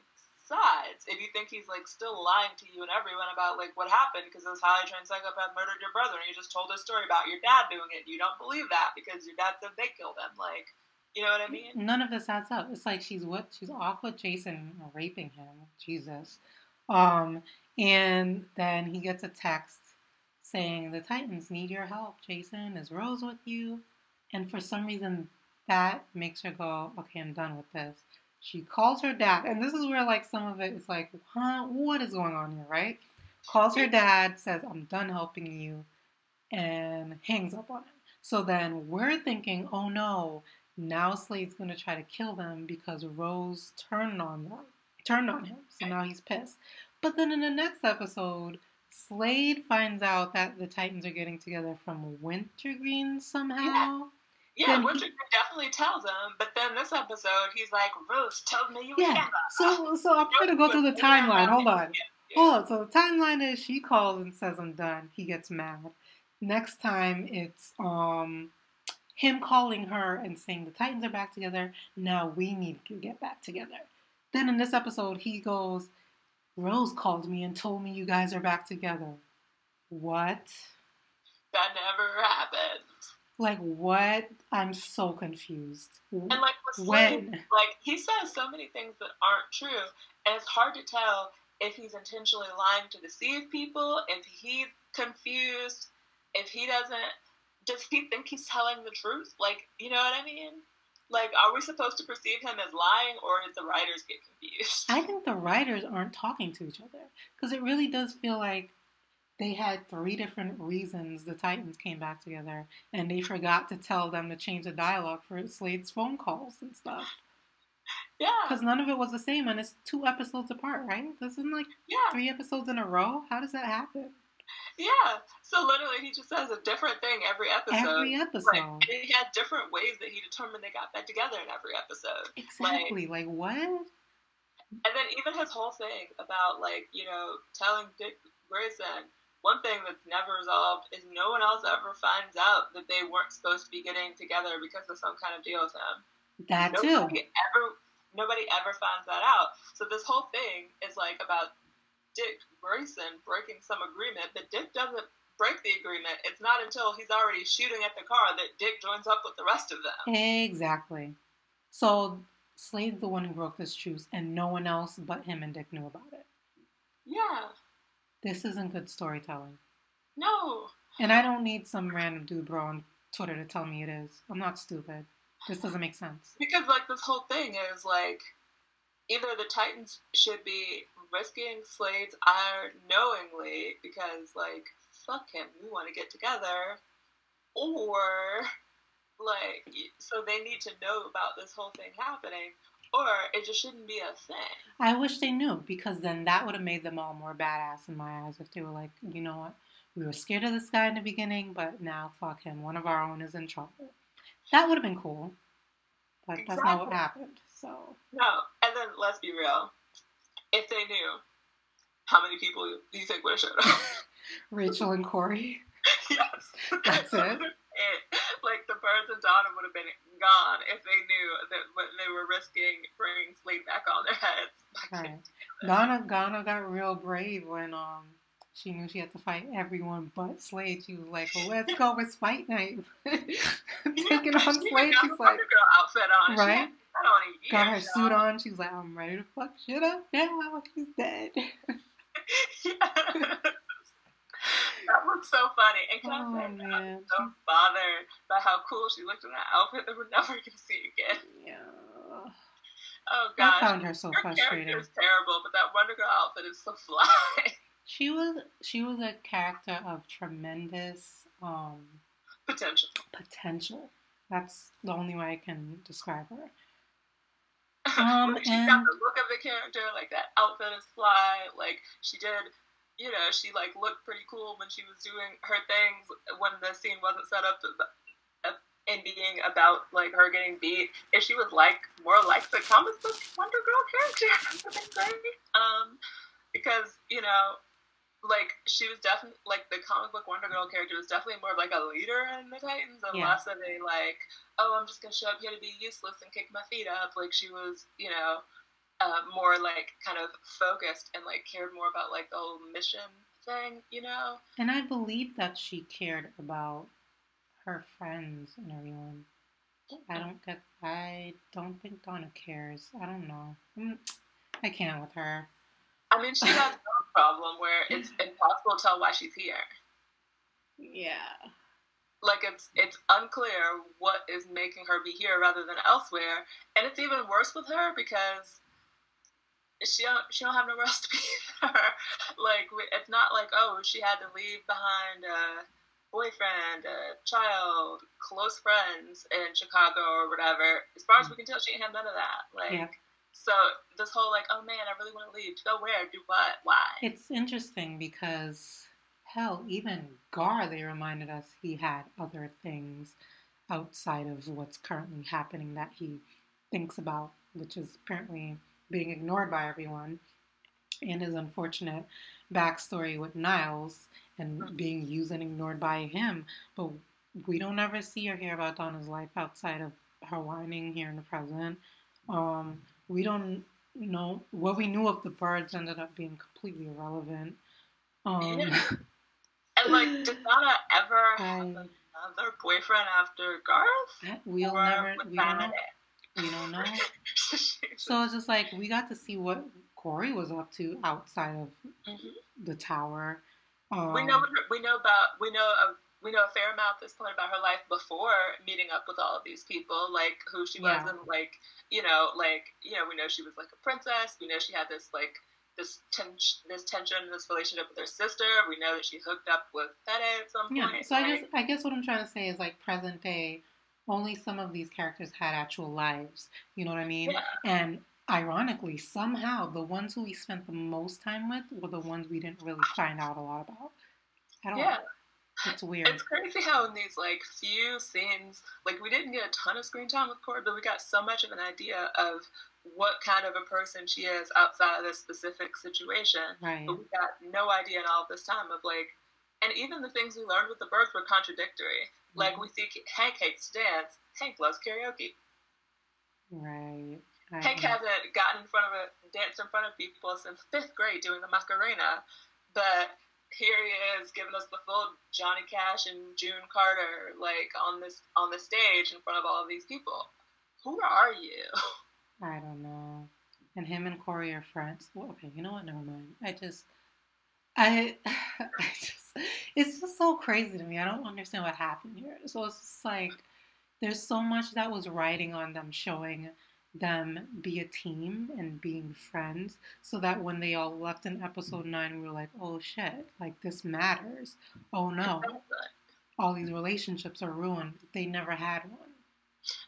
sides? If you think he's like still lying to you and everyone about like what happened because this highly trained psychopath murdered your brother and you just told a story about your dad doing it, you don't believe that because your dad said they killed him. Like, you know what I mean? None of this adds up. It's like she's what she's off with Jason raping him. Jesus. Um, and then he gets a text saying the Titans need your help. Jason is Rose with you, and for some reason that makes her go, okay, I'm done with this. She calls her dad, and this is where like some of it is like, huh, what is going on here, right? Calls her dad, says, I'm done helping you, and hangs up on him. So then we're thinking, oh no, now Slade's gonna try to kill them because Rose turned on them, turned on him. So now he's pissed. But then in the next episode, Slade finds out that the Titans are getting together from Wintergreen somehow. Yeah. Yeah, Wintergreen he, definitely tells him, but then this episode he's like, Rose told me you were." Yeah. So so I'm gonna go through the timeline. Hold on. Yeah, on. So the timeline is she calls and says I'm done. He gets mad. Next time it's um him calling her and saying the Titans are back together. Now we need to get back together. Then in this episode, he goes, Rose called me and told me you guys are back together. What? That never happened. Like what? I'm so confused. And like when? like he says so many things that aren't true, and it's hard to tell if he's intentionally lying to deceive people, if he's confused, if he doesn't, does he think he's telling the truth? Like, you know what I mean? Like, are we supposed to perceive him as lying, or did the writers get confused? I think the writers aren't talking to each other because it really does feel like they had three different reasons the Titans came back together, and they forgot to tell them to change the dialogue for Slade's phone calls and stuff. Yeah. Because none of it was the same, and it's two episodes apart, right? This isn't like yeah. three episodes in a row. How does that happen? Yeah. So literally, he just says a different thing every episode. Every episode. Like, he had different ways that he determined they got back together in every episode. Exactly. Like, like what? And then even his whole thing about like you know telling Dick Grayson one thing that's never resolved is no one else ever finds out that they weren't supposed to be getting together because of some kind of deal with him. That nobody too. Ever, nobody ever finds that out. So this whole thing is like about Dick Grayson breaking some agreement, but Dick doesn't break the agreement. It's not until he's already shooting at the car that Dick joins up with the rest of them. Exactly. So Slade's the one who broke this truce, and no one else but him and Dick knew about it. Yeah. This isn't good storytelling. No. And I don't need some random dude bro on Twitter to tell me it is. I'm not stupid. This doesn't make sense. Because like this whole thing is like either the Titans should be risking Slade's ire knowingly because like fuck him, we want to get together, or like so they need to know about this whole thing happening, or it just shouldn't be a thing. I wish they knew because then that would have made them all more badass in my eyes if they were like, you know what, we were scared of this guy in the beginning, but now fuck him, one of our own is in trouble. That would have been cool, but exactly. that's not what happened. So no, and then let's be real, if they knew, how many people do you think would have showed up? Rachel and Kory. yes, that's it. Like the birds and Donna would have been gone if they knew that what they were risking bringing sleep back on their heads. Right. Donna, Donna got real brave when um she knew she had to fight everyone but Slade. She was like, well, "Let's go, it's fight night." Taking yeah, on Slade, she's like, girl outfit on, right? Got her suit on. She's like, "I'm ready to fuck shit up now. She's dead." That was so funny. And can oh, I say, man. I was so bothered by how cool she looked in that outfit that we're never to see again. Yeah. Oh, God. I found her so Her frustrating. character is terrible, but that Wonder Girl outfit is so fly. She was she was a character of tremendous um, potential. Potential. That's the only way I can describe her. Um, she and... got the look of the character, like that outfit is fly. Like she did, you know, she like looked pretty cool when she was doing her things when the scene wasn't set up and being about like her getting beat. If she was like more like the comic book Wonder Girl character, would have been great. Um, because you know like she was definitely like the comic book Wonder Girl character was definitely more of like a leader in the Titans and Yeah. less of a like, oh, I'm just gonna show up here to be useless and kick my feet up. Like she was, you know, uh, more like kind of focused and like cared more about like the whole mission thing, you know. And I believe that she cared about her friends and everyone. I don't get. I don't think Donna cares. I don't know. Mm, I can't with her. I mean, she has no problem where it's mm-hmm. impossible to tell why she's here. Yeah. Like it's it's unclear what is making her be here rather than elsewhere, and it's even worse with her because she don't she don't have nowhere else to be there. like it's not like oh she had to leave behind a boyfriend, a child, close friends in Chicago or whatever. As far as we mm. can tell, she ain't have none of that. Like. Yeah. So this whole like, oh man, I really want to leave. Go where? Do what? Why? It's interesting because hell, even Gar, they reminded us he had other things outside of what's currently happening that he thinks about, which is apparently being ignored by everyone, and his unfortunate backstory with Niles and being used and ignored by him. But we don't ever see or hear about Donna's life outside of her whining here in the present. Um, we don't know what we knew of the birds ended up being completely irrelevant. Um, Yeah. And like, did Donna ever have another boyfriend after Garth? we'll never, we don't know. We don't know. So it's just like we got to see what Kory was up to outside of Mhm. the tower. Um, we know we know about we know of we know a fair amount at this point about her life before meeting up with all of these people, like who she was Yeah. and like you know, like you know, we know she was like a princess. We know she had this like this tension, this tension, this relationship with her sister. We know that she hooked up with Faddei at some Yeah. point. So I guess I guess what I'm trying to say is like present day, only some of these characters had actual lives. You know what I mean? Yeah. And ironically, somehow the ones who we spent the most time with were the ones we didn't really find out a lot about at all. yeah. It's weird. It's crazy how in these like few scenes, like we didn't get a ton of screen time with Kory, but we got so much of an idea of what kind of a person she is outside of this specific situation. right. But we got no idea in all this time of like, and even the things we learned with the birds were contradictory. Like Mhm. we see Hank hates to dance. Hank loves karaoke. Right. I- Hank hasn't gotten in front of a danced in front of people since fifth grade doing the Macarena, but here he is giving us the full Johnny Cash and June Carter like on this on the stage in front of all of these people. Who are you? I don't know. And him and Kory are friends. Well, okay, you know what? Never mind. I just, I, I just, it's just so crazy to me. I don't understand what happened here. So it's just like, there's so much that was riding on them, showing them be a team and being friends, so that when they all left in episode mm. nine, we were like, oh shit, like this matters. Oh no, all these relationships are ruined. They never had one.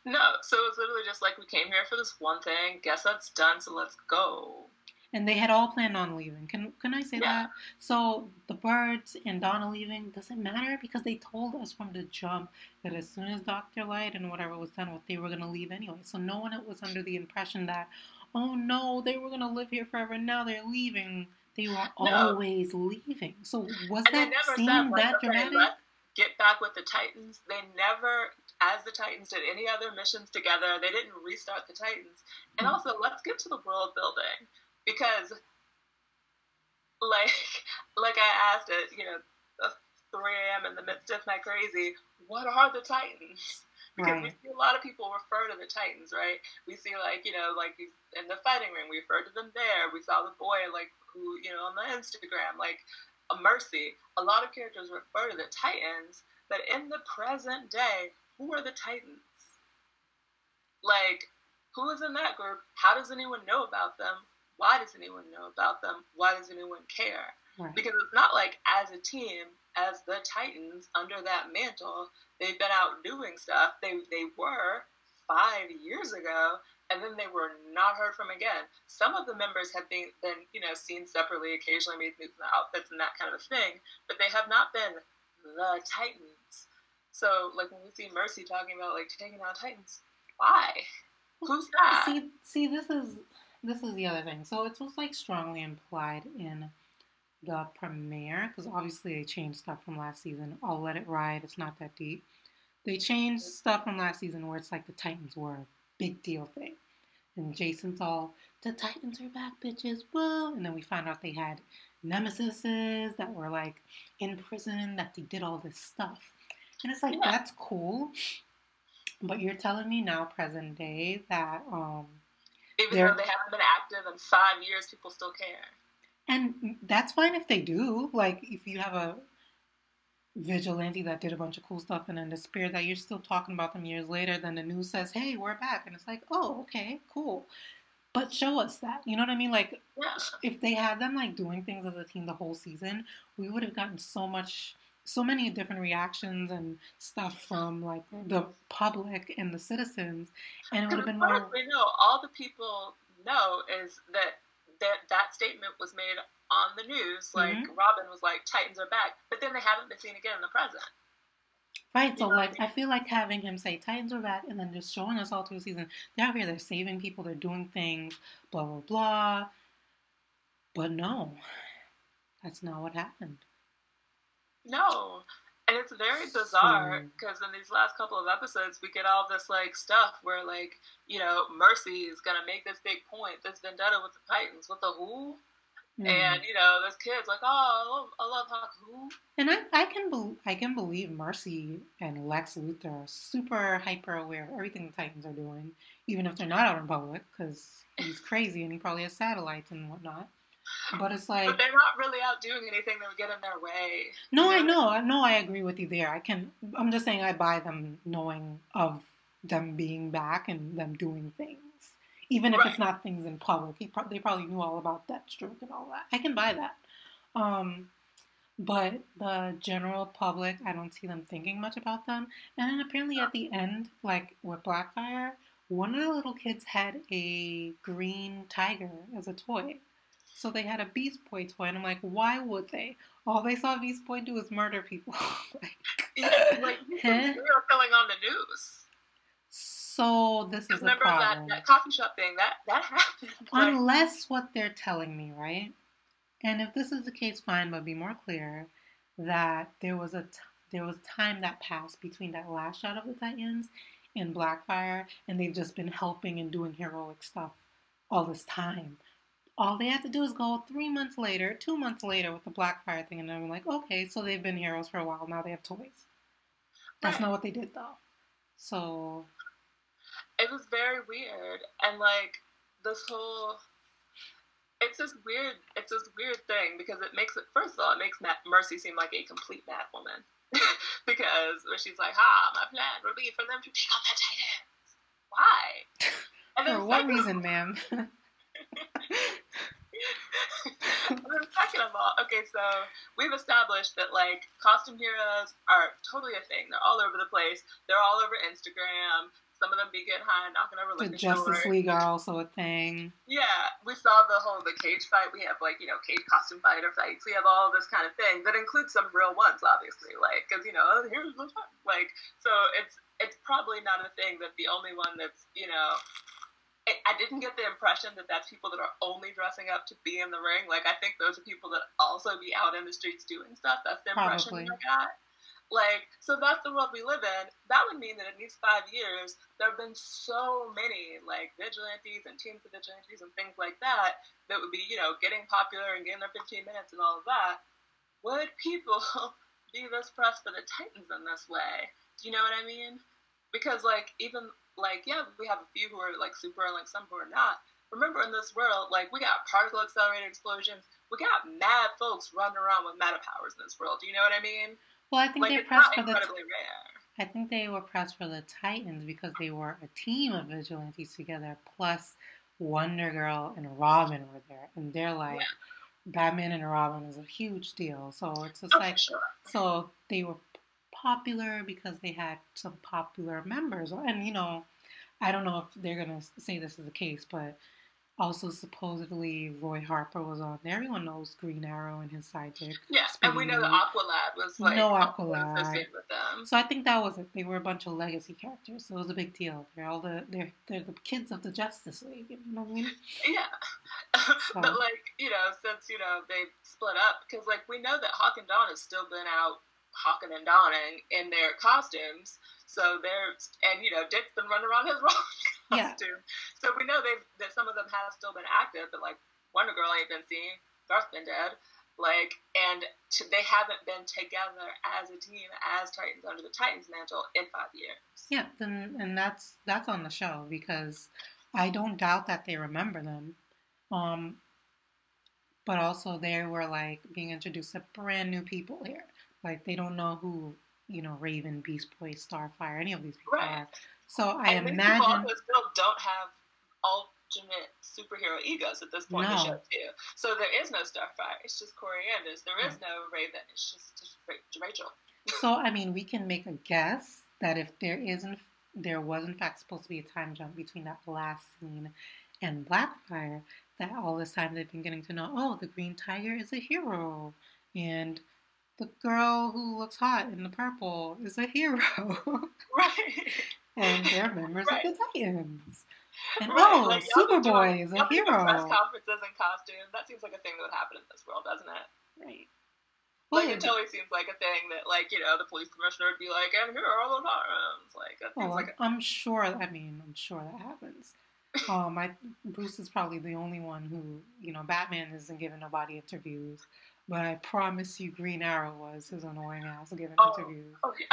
No, so it's literally just like we came here for this one thing. Guess that's done, so let's go. And they had all planned on leaving. Can can I say Yeah. that? So the birds and Donna leaving doesn't matter because they told us from the jump that as soon as Doctor Light and whatever was done with, they were gonna leave anyway. So no one was under the impression that, oh no, they were gonna live here forever. Now they're leaving. They were No. always leaving. So was And that scene said like, that dramatic? get back with the Titans. They never, as the Titans, did any other missions together. They didn't restart the Titans. And Mhm. also, let's get to the world building because, like, like I asked at you know, uh, 3 a.m. in the midst of my crazy, what are the Titans? Because we see a lot of people refer to the Titans, right? We see like you know like in the fighting ring, we refer to them there. We saw the boy like who you know on the Instagram, like a Mercy. A lot of characters refer to the Titans, but in the present day, who are the Titans? Like, who is in that group? How does anyone know about them? Why does anyone know about them? Why does anyone care? Right. Because it's not like as a team, as the Titans under that mantle, they've been out doing stuff. They they were five years ago, and then they were not heard from again. Some of the members have been been you know seen separately, occasionally made moves in the outfits and that kind of thing, but they have not been the Titans. So like when we see Mercy talking about like taking out Titans, why? Who's that? See, see, this is this is the other thing. So it was like strongly implied in the premiere because obviously they changed stuff from last season. I'll let it ride. It's not that deep. They changed stuff from last season where it's like the Titans were a big deal thing, and Jason's all the Titans are back, bitches, woo! And then we found out they had nemesises that were like in prison that they did all this stuff, and it's like Yeah. that's cool. But you're telling me now, present day, that um, Even they're- though they haven't been active in five years, people still care. And that's fine if they do. Like, if you have a vigilante that did a bunch of cool stuff and then the spirit that you're still talking about them years later, then the news says, hey, we're back. And it's like, oh, okay, cool. But show us that. You know what I mean? Like, Yeah. if they had them, like, doing things as a team the whole season, we would have gotten so much, so many different reactions and stuff from, like, the public and the citizens. And it would have been more. we know, all the people know is that that, that statement was made on the news. Like Mhm. Robin was like, "Titans are back," but then they haven't been seen again in the present. Right, so You know what I like I feel like having him say Titans are back and then just showing us all through the season, they're out here, they're saving people, they're doing things, blah blah blah. But no, that's not what happened. No, and it's very bizarre because in these last couple of episodes, we get all this like stuff where like you know Mercy is gonna make this big point, this vendetta with the Titans, with the who. Mm. And you know, those kids like, oh, I love, I love Haku. And I, I can, be, I can believe Mercy and Lex Luthor are super hyper aware of everything the Titans are doing, even if they're not out in public, because he's crazy and he probably has satellites and whatnot. But it's like, but they're not really out doing anything that would get in their way. No, I know, I know, I agree with you there. I can. I'm just saying, I buy them knowing of them being back and them doing things even if right. it's not things in public. He pro- they probably knew all about Deathstroke and all that. I can buy that. Um, but the general public, I don't see them thinking much about them. And then apparently at the end, like with Blackfire, one of the little kids had a green tiger as a toy. So they had a Beast Boy toy, and I'm like, why would they? All they saw Beast Boy do was murder people. like, yeah, like huh? killing on the news. So this is remember that, that coffee shop thing that that happened. Unless what they're telling me, right? And if this is the case, fine, but be more clear that there was a t- there was time that passed between that last shot of the Titans and Blackfire, and they've just been helping and doing heroic stuff all this time. All they had to do is go three months later, two months later with the Blackfire thing, and I'm like, okay, so they've been heroes for a while. Now they have toys. That's right. not what they did though. So it was very weird and like this whole it's this weird it's this weird thing because it makes it first of all it makes mercy seem like a complete mad woman because she's like ha my plan would be for them to take on the titans why for what reason ma'am second of all, okay, so we've established that like costume heroes are totally a thing. They're all over the place. They're all over Instagram. Some of them be getting high and knocking over like the Justice. League are also a thing. Yeah, we saw the whole the cage fight. We have like you know cage costume fighter fights. We have all this kind of thing that includes some real ones, obviously. Like because you know oh, here's the fun. like so it's it's probably not a thing that the only one that's you know I didn't get the impression that that's people that are only dressing up to be in the ring. Like, I think those are people that also be out in the streets doing stuff. That's the impression Probably. I got. Like, so that's the world we live in. That would mean that in these five years, there have been so many, like, vigilantes and teams of vigilantes and things like that that would be, you know, getting popular and getting their 15 minutes and all of that. Would people be this pressed for the Titans in this way? Do you know what I mean? Because, like, even, like, yeah, we have a few who are, like, super and, like, some who are not. Remember, in this world, like, we got particle accelerated explosions. We got mad folks running around with meta powers in this world. Do you know what I mean? Well, I think like, they pressed for the. Rare. I think they were pressed for the Titans because they were a team of vigilantes together. Plus, Wonder Girl and Robin were there, and they're like, yeah. Batman and Robin is a huge deal. So it's just oh, like, sure. so they were popular because they had some popular members, and you know, I don't know if they're gonna say this is the case, but also, supposedly, Roy Harper was on there. Everyone knows Green Arrow and his sidekick. Yeah, and we know Aqualad was like no Aqualad with them. So I think that was it. They were a bunch of legacy characters, so it was a big deal. They're all the they're they're the kids of the Justice League. You know what I mean? Yeah, so. but like you know, since you know they split up, because like we know that Hawk and Dawn has still been out hawking and donning in their costumes. So they're and you know Dick's been running around his rock costume. Yeah. So we know they've that some of them have still been active, but like Wonder Girl ain't been seen, Garth's been dead. Like and to, they haven't been together as a team as Titans under the Titans mantle in five years. Yeah, and and that's that's on the show because I don't doubt that they remember them. Um, but also they were like being introduced to brand new people here. Like they don't know who you know Raven, Beast Boy, Starfire, any of these people right. are. So I and imagine people still don't have alternate superhero egos at this point no. in the show too. So there is no Starfire. It's just Koriand'rs. There is no Raven. It's just just Rachel. so I mean, we can make a guess that if there isn't, there was in fact supposed to be a time jump between that last scene and Blackfire. That all this time they've been getting to know, oh, the Green Tiger is a hero, and the girl who looks hot in the purple is a hero. right. And they're members right. of the Titans. And right. oh, like, Superboy is a hero. Press conferences and costumes. That seems like a thing that would happen in this world, doesn't it? Right. Well, like it totally seems like a thing that, like you know, the police commissioner would be like, "And here are all the Titans." Like that seems well, like. A- I'm sure. I mean, I'm sure that happens. Um, I Bruce is probably the only one who, you know, Batman isn't giving nobody interviews, but I promise you, Green Arrow was his annoying ass giving Oh, interviews. Oh yeah.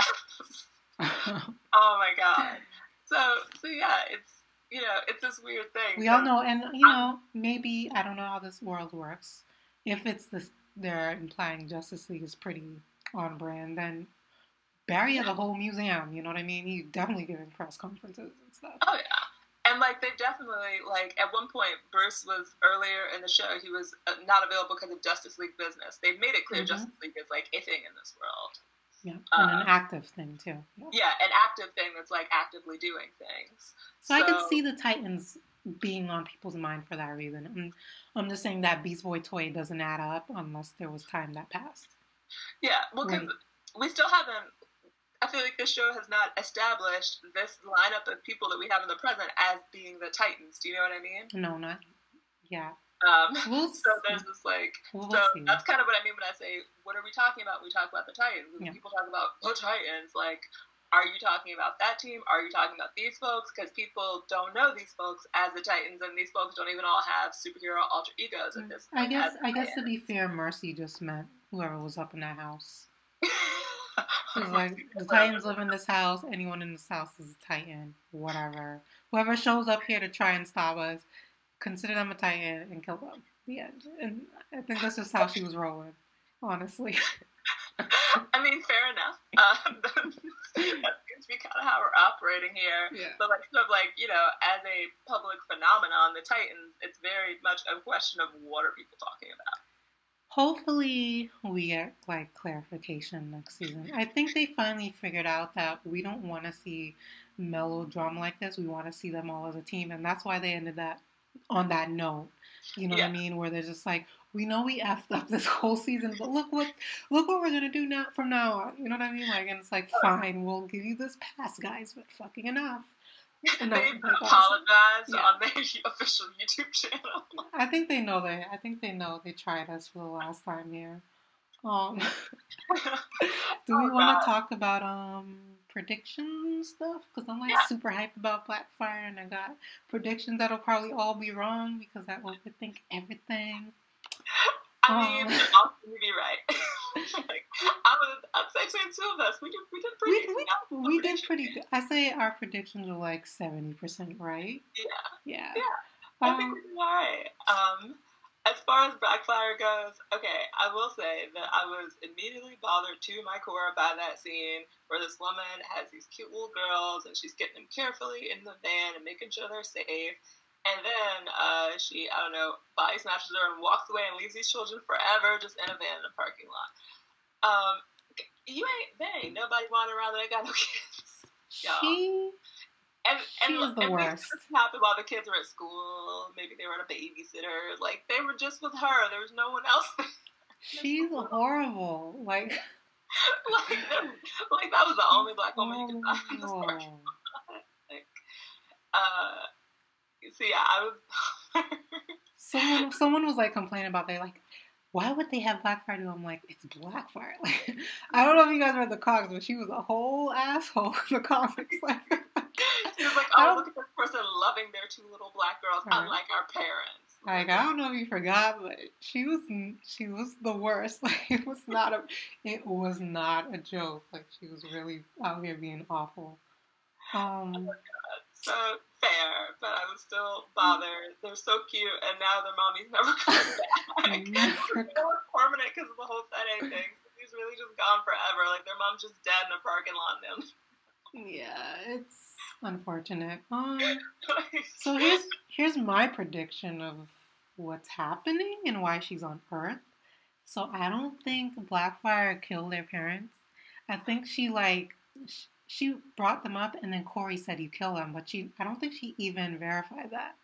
oh my god. So so yeah, it's you know it's this weird thing. we all know, and you know, maybe I don't know how this world works. If it's this, they're implying Justice League is pretty on brand, then Barry has a whole museum. You know what I mean? He's definitely giving press conferences and stuff. Oh yeah. And like they definitely like at one point Bruce was earlier in the show he was uh, not available because of Justice League business. They've made it clear Mhm. Justice League is like a thing in this world. Yeah, and Uh, an active thing too. Yeah. Yeah, an active thing that's like actively doing things. So, I could see the Titans being on people's mind for that reason. I'm, I'm just saying that Beast Boy toy doesn't add up unless there was time that passed. Yeah, well, because we still haven't. I feel like this show has not established this lineup of people that we have in the present as being the Titans. Do you know what I mean? No, not yeah. Um, We'll so there's this like. We'll So see. that's kind of what I mean when I say, what are we talking about? when We talk about the Titans. When Yeah. people talk about the Titans, like, are you talking about that team? Are you talking about these folks? Because people don't know these folks as the Titans, and these folks don't even all have superhero alter egos at this I point. guess I guess to be fair, Mercy just meant whoever was up in that house. Like, the Titans live in this house. Anyone in this house is a Titan. Whatever. Whoever shows up here to try and stop us, consider them a Titan and kill them. The end. And I think that's just how she was rolling. Honestly. I mean, fair enough. Um, that seems to be kind of how we're operating here. Yeah. But like, sort of like you know, as a public phenomenon, the Titans, it's very much a question of what are people talking about. Hopefully, we get like clarification next season. I think they finally figured out that we don't want to see melodrama like this. We want to see them all as a team, and that's why they ended that on that note. You know what I mean? Where they're just like, we know we effed up this whole season, but look what look what we're gonna do now from now on. You know what I mean? Like, and it's like, fine, we'll give you this pass, guys, but fucking enough. They Enough. apologized Yeah. on their official YouTube channel. I think they know they. I think they know they tried us for the last time here. Um, do we Oh, want to talk about um predictions stuff? Because I'm like Yeah. super hyped about Blackfire, and I got predictions that'll probably all be wrong because I overthink everything. I mean, Um. I'll be right. like, I would, I'd say between two of us, we did, we did pretty. we, yeah, we did pretty good. I say our predictions were like seventy percent right. Yeah. Yeah. Yeah. I think Um, we did alright. Um, as far as Blackfire goes, okay, I will say that I was immediately bothered to my core by that scene where this woman has these cute little girls and she's getting them carefully in the van and making sure they're safe. And then uh, she, I don't know, body snatches her and walks away and leaves these children forever just in a van in a parking lot. Um, you ain't, there ain't nobody wandering around that ain't got no kids. Yeah. she And, and, She is the and worst. things happened while the kids were at school. Maybe they were on a babysitter. Like they were just with her. There was no one else. there. she's horrible. Like like, like that was the only black woman you could find in this parking lot. Like, uh, so yeah, I was. Someone, someone was like complaining about they like, why would they have Black Friday? I'm like, it's Blackfire. Like, I don't know if you guys read the comics, but she was a whole asshole in the comics. Like, she was like, "Oh, look at this person loving their two little black girls, Right. unlike our parents." like I don't know if you forgot, but she was she was the worst. Like, it was not a it was not a joke. Like, she was really out here being awful. Um, So fair, but I was still bothered. They're so cute, and now their mommy's never coming back. Never they were permanent because of the whole setting thing. So he's really just gone forever. Like their mom's just dead in a parking lot now. yeah, it's unfortunate. Um. So here's here's my prediction of what's happening and why she's on Earth. So I don't think Blackfire killed their parents. I think she like she brought them up and then Kory said you kill them, but she I don't think she even verified that.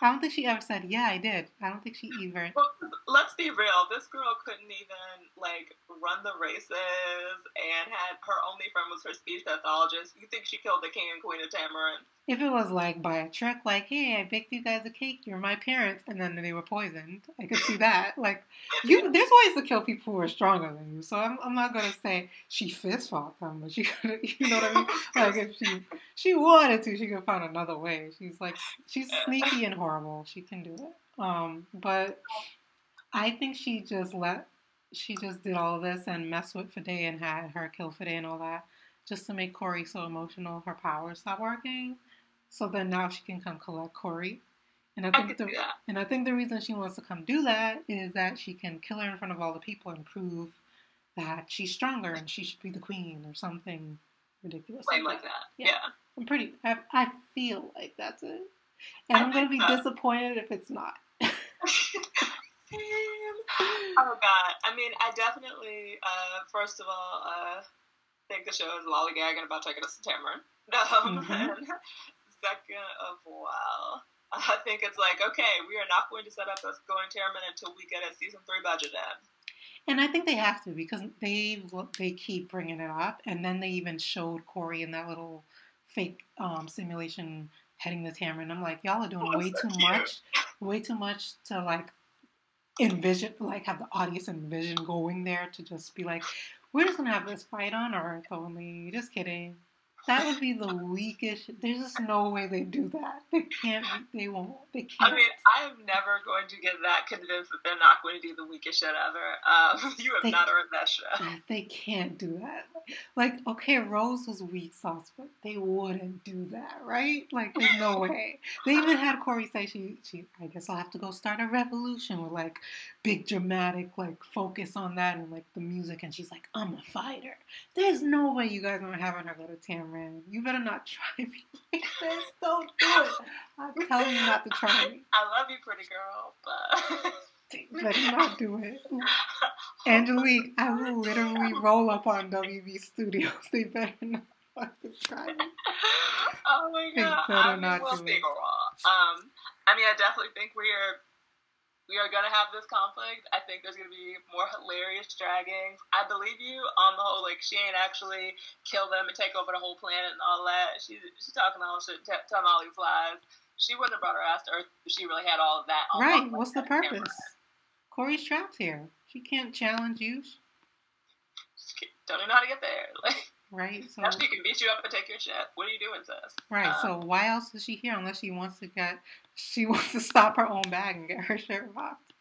I don't think she ever said yeah I did. I don't think she even. well, let's be real. This girl couldn't even like run the races, and had her only friend was her speech pathologist. You think she killed the king and queen of Tamaran? If it was like by a trick, like, hey, I baked you guys a cake, you're my parents, and then they were poisoned, I could see that. Like, you, there's ways to kill people who are stronger than you. So I'm, I'm not gonna say she fist fought them, but she could, you know what I mean? Like, if she she wanted to, she could find another way. She's like, she's sneaky and horrible. She can do it. Um, but I think she just let, she just did all this and messed with Faddei and had her kill Faddei and all that, just to make Kory so emotional, her powers stop working so then now she can come collect Kory. And I think I the and I think the reason she wants to come do that is that she can kill her in front of all the people and prove that she's stronger and she should be the queen or something ridiculous. Like, like that. that. Yeah. yeah. I'm pretty. I, I feel like that's it. And I am gonna be uh, disappointed if it's not. oh God! I mean, I definitely, uh, first of all, uh, think the show is lollygagging about taking us to Tamaran. Um, mm-hmm second of wow. I think it's like, okay, we are not going to set up as going Tamaran until we get a season three budget in. And I think they have to because they they keep bringing it up, and then they even showed Kory in that little fake um, simulation heading to Tamaran. I'm like, y'all are doing oh, way so too cute. much, way too much to like envision, like have the audience envision going there to just be like, we're just gonna have this fight on Earth only. Just kidding. That would be the weakest. There's just no way they do that. They can't. They won't. They can't. I mean, I am never going to get that convinced that they're not going to do the weakest shit ever. Um, you have they, not earned that shit. They can't do that. Like, okay, Rose was weak sauce, but they wouldn't do that, right? Like, there's no way. They even had Kory say she, she. I guess I'll have to go start a revolution with like big dramatic like focus on that and like the music, and she's like, I'm a fighter. There's no way you guys are having her go to You better not try me like this. Don't do it. I'm telling you not to try me. I love you, pretty girl, but. better not do it. Angelique, I will literally roll up on WB Studios. They better not fucking try me. Oh my god. They better I mean, not we'll do it. Um, I mean, I definitely think we are we are gonna have this conflict. I think there's gonna be more hilarious draggings. I believe you on the whole, like she ain't actually kill them and take over the whole planet and all that. She's she's talking all shit, t- telling all these lies. She wouldn't have brought her ass to Earth if she really had all of that. right. What's the purpose? Kory's trapped here. She can't challenge you. She don't even know how to get there. Like. Right. So now she can beat you up and take your shit. What are you doing, sis? Right. Um, so why else is she here unless she wants to get she wants to stop her own bag and get her shirt rocked?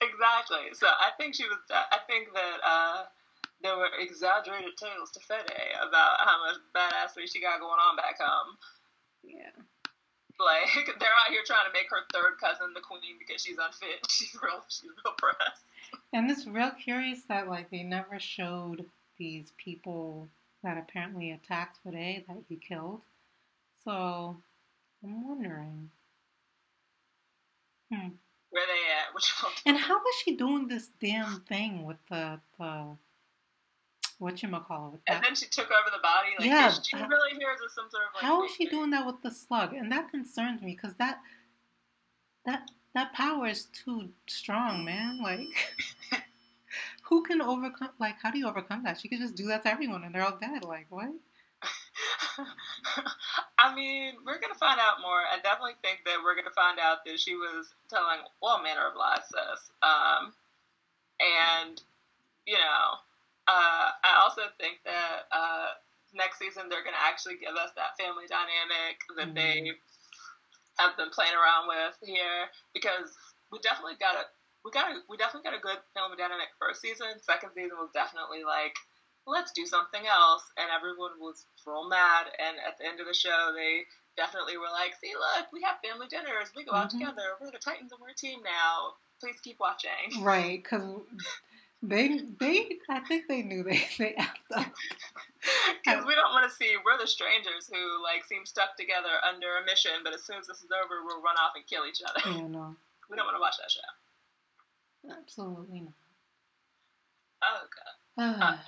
exactly. So I think she was. I think that uh, there were exaggerated tales to Faddei about how much badassery she got going on back home. Yeah. Like they're out here trying to make her third cousin the queen because she's unfit. She's real. She's real pressed. And it's real curious that like they never showed these people that apparently attacked Faddei that he killed. So I'm wondering. Hmm. Where they at? Which and how is she doing this damn thing with the the what you call it? And then she took over the body. Like, yeah, she really hears some sort of. Like, how is she doing that with the slug? And that concerns me because that that that power is too strong, man. Like. who can overcome? Like, how do you overcome that? She could just do that to everyone, and they're all dead. Like, what? I mean, we're gonna find out more. I definitely think that we're gonna find out that she was telling all manner of lies, sis. Um, and you know, uh, I also think that uh, next season they're gonna actually give us that family dynamic that mm-hmm. they have been playing around with here because we definitely got a we got a, we definitely got a good family dynamic first season. Second season was definitely like let's do something else, and everyone was real mad. And at the end of the show, they definitely were like, "See, look, we have family dinners. We go out mm-hmm. together. We're the Titans, and we're a team now. Please keep watching." Right, because. They, they, I think they knew they, they effed up. Because we don't want to see we're the strangers who like seem stuck together under a mission, but as soon as this is over, we'll run off and kill each other. Yeah, no. We don't want to watch that show. Absolutely not. Oh god. um,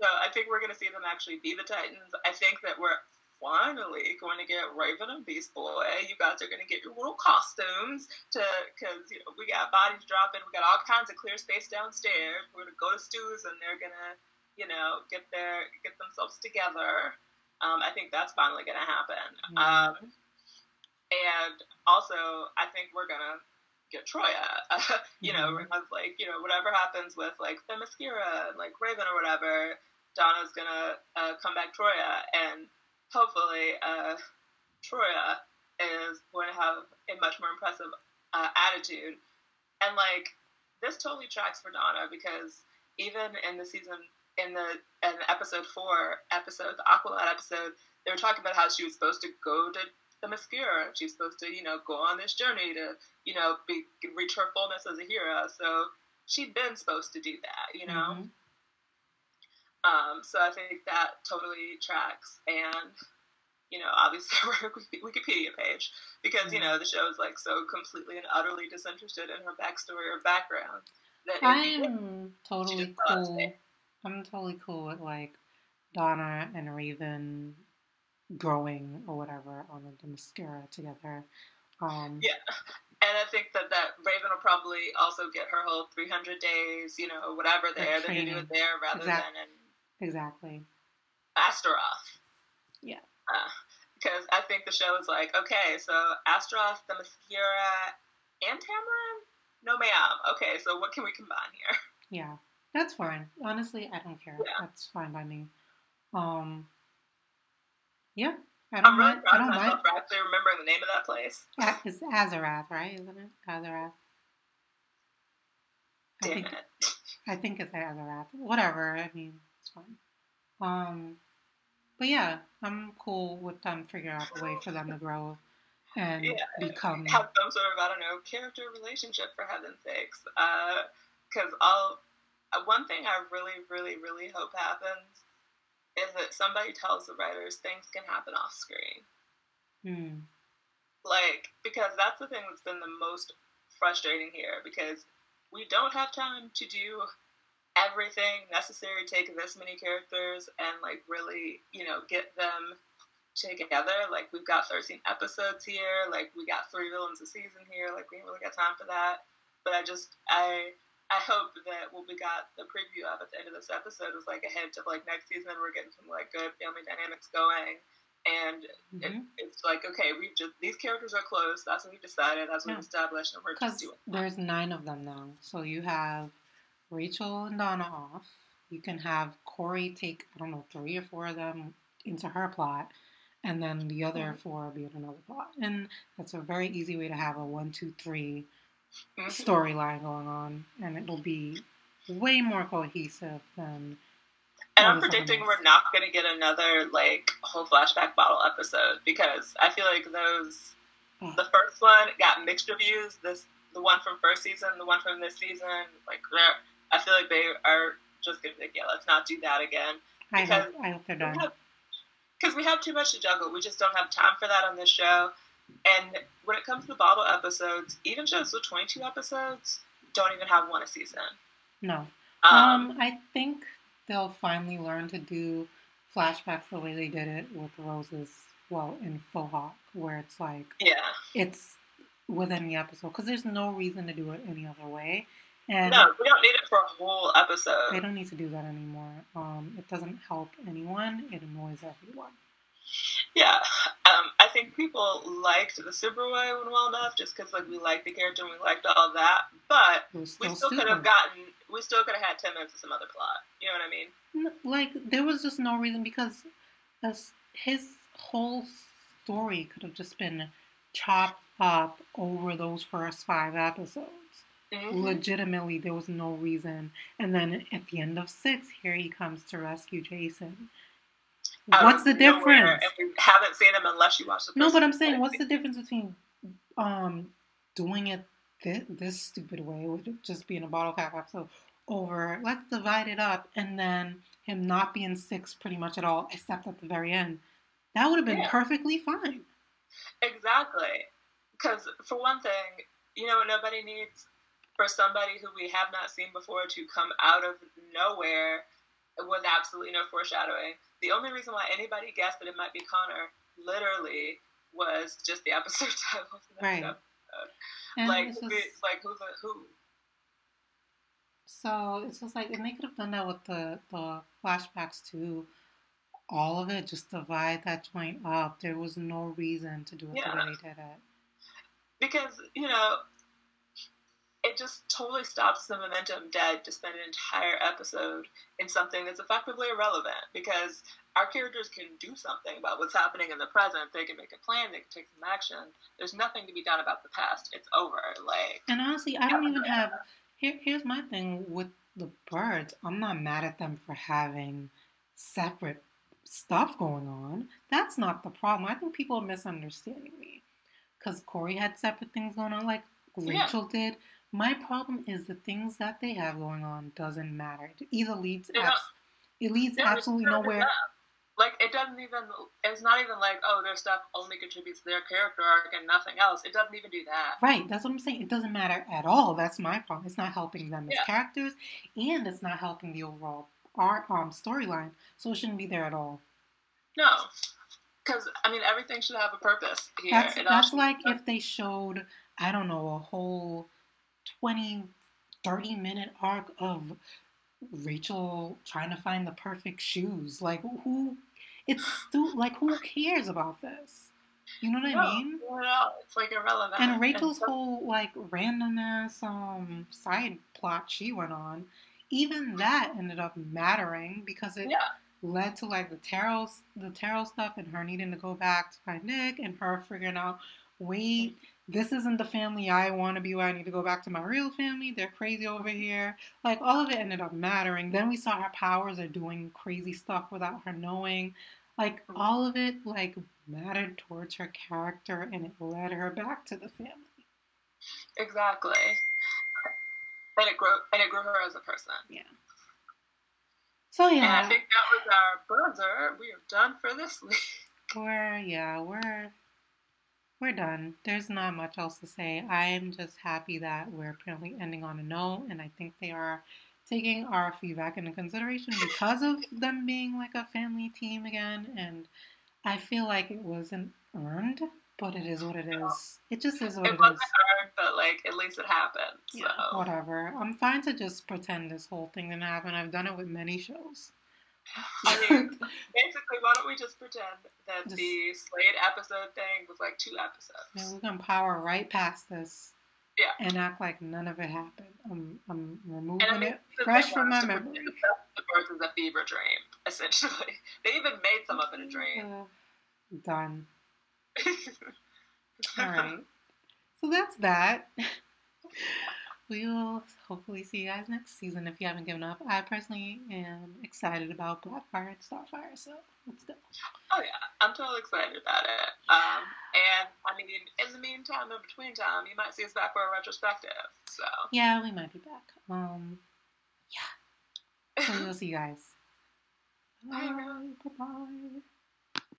so I think we're gonna see them actually be the Titans. I think that we're finally going to get Raven and Beast Boy. You guys are going to get your little costumes to because you know we got bodies dropping. We got all kinds of clear space downstairs. We're going to go to Stu's and they're going to you know get their get themselves together. Um, I think that's finally going to happen. Mm-hmm. Um, and also, I think we're going to get Troia. you mm-hmm. know, have, like, you know, whatever happens with like Themyscira and like Raven or whatever, Donna's going to uh, come back Troia, And hopefully, uh, Troia is going to have a much more impressive uh, attitude. And like, this totally tracks for Donna because even in the season in the in episode four episode, the Aqualad episode, they were talking about how she was supposed to go to Themyscira. She's supposed to, you know, go on this journey to, you know, be, reach her fullness as a hero. So she'd been supposed to do that, you know. Mm-hmm. Um, so I think that totally tracks, and you know, obviously her Wikipedia page because you know the show is like so completely and utterly disinterested in her backstory or background. That I'm totally cool. I'm totally cool with like Donna and Raven growing or whatever on Themyscira together. Um, yeah, and I think that that Raven will probably also get her whole 300 days, you know, whatever there. They're gonna do it there rather exactly. than in exactly Azarath. Yeah. Because uh, I think the show is like, okay, so Azarath, Themyscira, and Tamaran? No, ma'am. Okay, so what can we combine here? Yeah. That's fine. Honestly, I don't care. Yeah. That's fine by me. Um, yeah, I don't I'm really mind. proud of myself for actually remembering the name of that place. Yeah, It's Azarath, right? Isn't it Azarath? Damn I think, it. I think it's Azarath. Whatever. I mean, it's fine. Um, but yeah, I'm cool with them figuring out a way for them to grow and yeah, become have some sort of I don't know character relationship for heaven's sakes. Because uh, I'll one thing I really, really, really hope happens is that somebody tells the writers things can happen off screen. Hmm. Like, because that's the thing that's been the most frustrating here because we don't have time to do everything necessary to take this many characters and like really, you know, get them together. Like we've got 13 episodes here, like we got three villains a season here, like we ain't really got time for that. But I just I I hope that what we got the preview of at the end of this episode was like a hint of like next season we're getting some like good family dynamics going, and mm-hmm. it, it's like okay, we just these characters are close. That's what we decided. That's what yeah. we established, and we're just doing. There's nine of them now, so you have Rachel and Donna off. You can have Kory take I don't know three or four of them into her plot, and then the other mm-hmm. four be in another plot. And that's a very easy way to have a one, two, three Mm-hmm. storyline going on, and it'll be way more cohesive than. And I'm predicting we're not going to get another like whole flashback bottle episode because I feel like those oh. the first one got mixed reviews. This the one from first season, the one from this season, like I feel like they are just going to be like, yeah, let's not do that again. Because I hope, I hope they're done. Because we, we have too much to juggle. We just don't have time for that on this show. And when it comes to bottle episodes, even shows with 22 episodes don't even have one a season. No. Um, um, I think they'll finally learn to do flashbacks the way they did it with Rose's, well, in Faux Hawk, where it's like, yeah, it's within the episode because there's no reason to do it any other way. And no, we don't need it for a whole episode. They don't need to do that anymore. Um, it doesn't help anyone. It annoys everyone. Yeah, um, I think people liked the Superboy one well enough, just because like we liked the character and we liked all that. But we still could have gotten, we still could have had ten minutes of some other plot. You know what I mean? Like there was just no reason because his whole story could have just been chopped up over those first five episodes. Mm-hmm. Legitimately, there was no reason. And then at the end of six, here he comes to rescue Jason. What's the difference? Haven't seen him unless you watch the. No, but I'm saying, what's the difference between um doing it this, this stupid way, with just being a bottle cap episode, over let's divide it up, and then him not being six pretty much at all, except at the very end. That would have been yeah. perfectly fine. Exactly, because for one thing, you know what nobody needs for somebody who we have not seen before to come out of nowhere with absolutely no foreshadowing the only reason why anybody guessed that it might be Connor literally was just the episode title. right. Like, just, like who the who? So it's just like, and they could have done that with the the flashbacks too. all of it, just divide that joint up. There was no reason to do it Yeah. the way they did it. because you know it just totally stops the momentum dead to spend an entire episode in something that's effectively irrelevant because our characters can do something about what's happening in the present they can make a plan they can take some action there's nothing to be done about the past it's over like And honestly, I don't even have. Here, here's my thing with the birds. I'm not mad at them for having separate stuff going on. That's not the problem. I think people are misunderstanding me. Because Kory had separate things going on, like Yeah. Rachel did. My problem is the things that they have going on doesn't matter. It either leads, abs- it leads absolutely nowhere. enough. like it doesn't even it's not even like oh their stuff only contributes to their character arc and nothing else it doesn't even do that Right, that's what I'm saying. It doesn't matter at all. That's my problem. It's not helping them as Yeah. characters, and it's not helping the overall art um storyline. So it shouldn't be there at all. no because i mean everything should have a purpose here That's that's like if they showed I don't know a whole 20, 30 minute arc of Rachel trying to find the perfect shoes. Like who? It's stu- like who cares about this? You know what no, I mean? no, it's like irrelevant And Rachel's so- whole like random ass um side plot she went on, even that ended up mattering because it yeah led to like the tarot the tarot stuff and her needing to go back to find Nick and her figuring out, wait, this isn't the family I want to be with. I need to go back to my real family. They're crazy over here. Like all of it ended up mattering. Then we saw her powers are doing crazy stuff without her knowing. Like all of it like mattered towards her character and it led her back to the family. Exactly. And it grew and it grew her as a person. Yeah. So yeah. And I think that was our buzzer. We are done for this week. we're yeah, we're we're done. There's not much else to say. I'm just happy that we're apparently ending on a note and I think they are taking our feedback into consideration because of them being like a family team again and I feel like it wasn't earned, but it is what it is. It just is what It it wasn't hard, but like at least it happened. So Yeah, whatever. I'm fine to just pretend this whole thing didn't happen. I've done it with many shows. I mean, basically, why don't we just pretend that Just- the Slade episode thing was like two episodes? Yeah, we can power right past this. Yeah. And act like none of it happened. I'm, I'm removing I mean, it fresh from my memory. The birth is a fever dream, essentially. They even made some of it a dream. Uh, done. All right. So that's that. We will hopefully see you guys next season if you haven't given up. I personally am excited about Blackfire and Starfire, so let's go. Oh yeah, I'm totally excited about it. Um, and I mean, in the meantime, in between time, you might see us back for a retrospective. So Yeah, we might be back. Um, yeah. So we'll see you guys. Bye, Bye. Bye.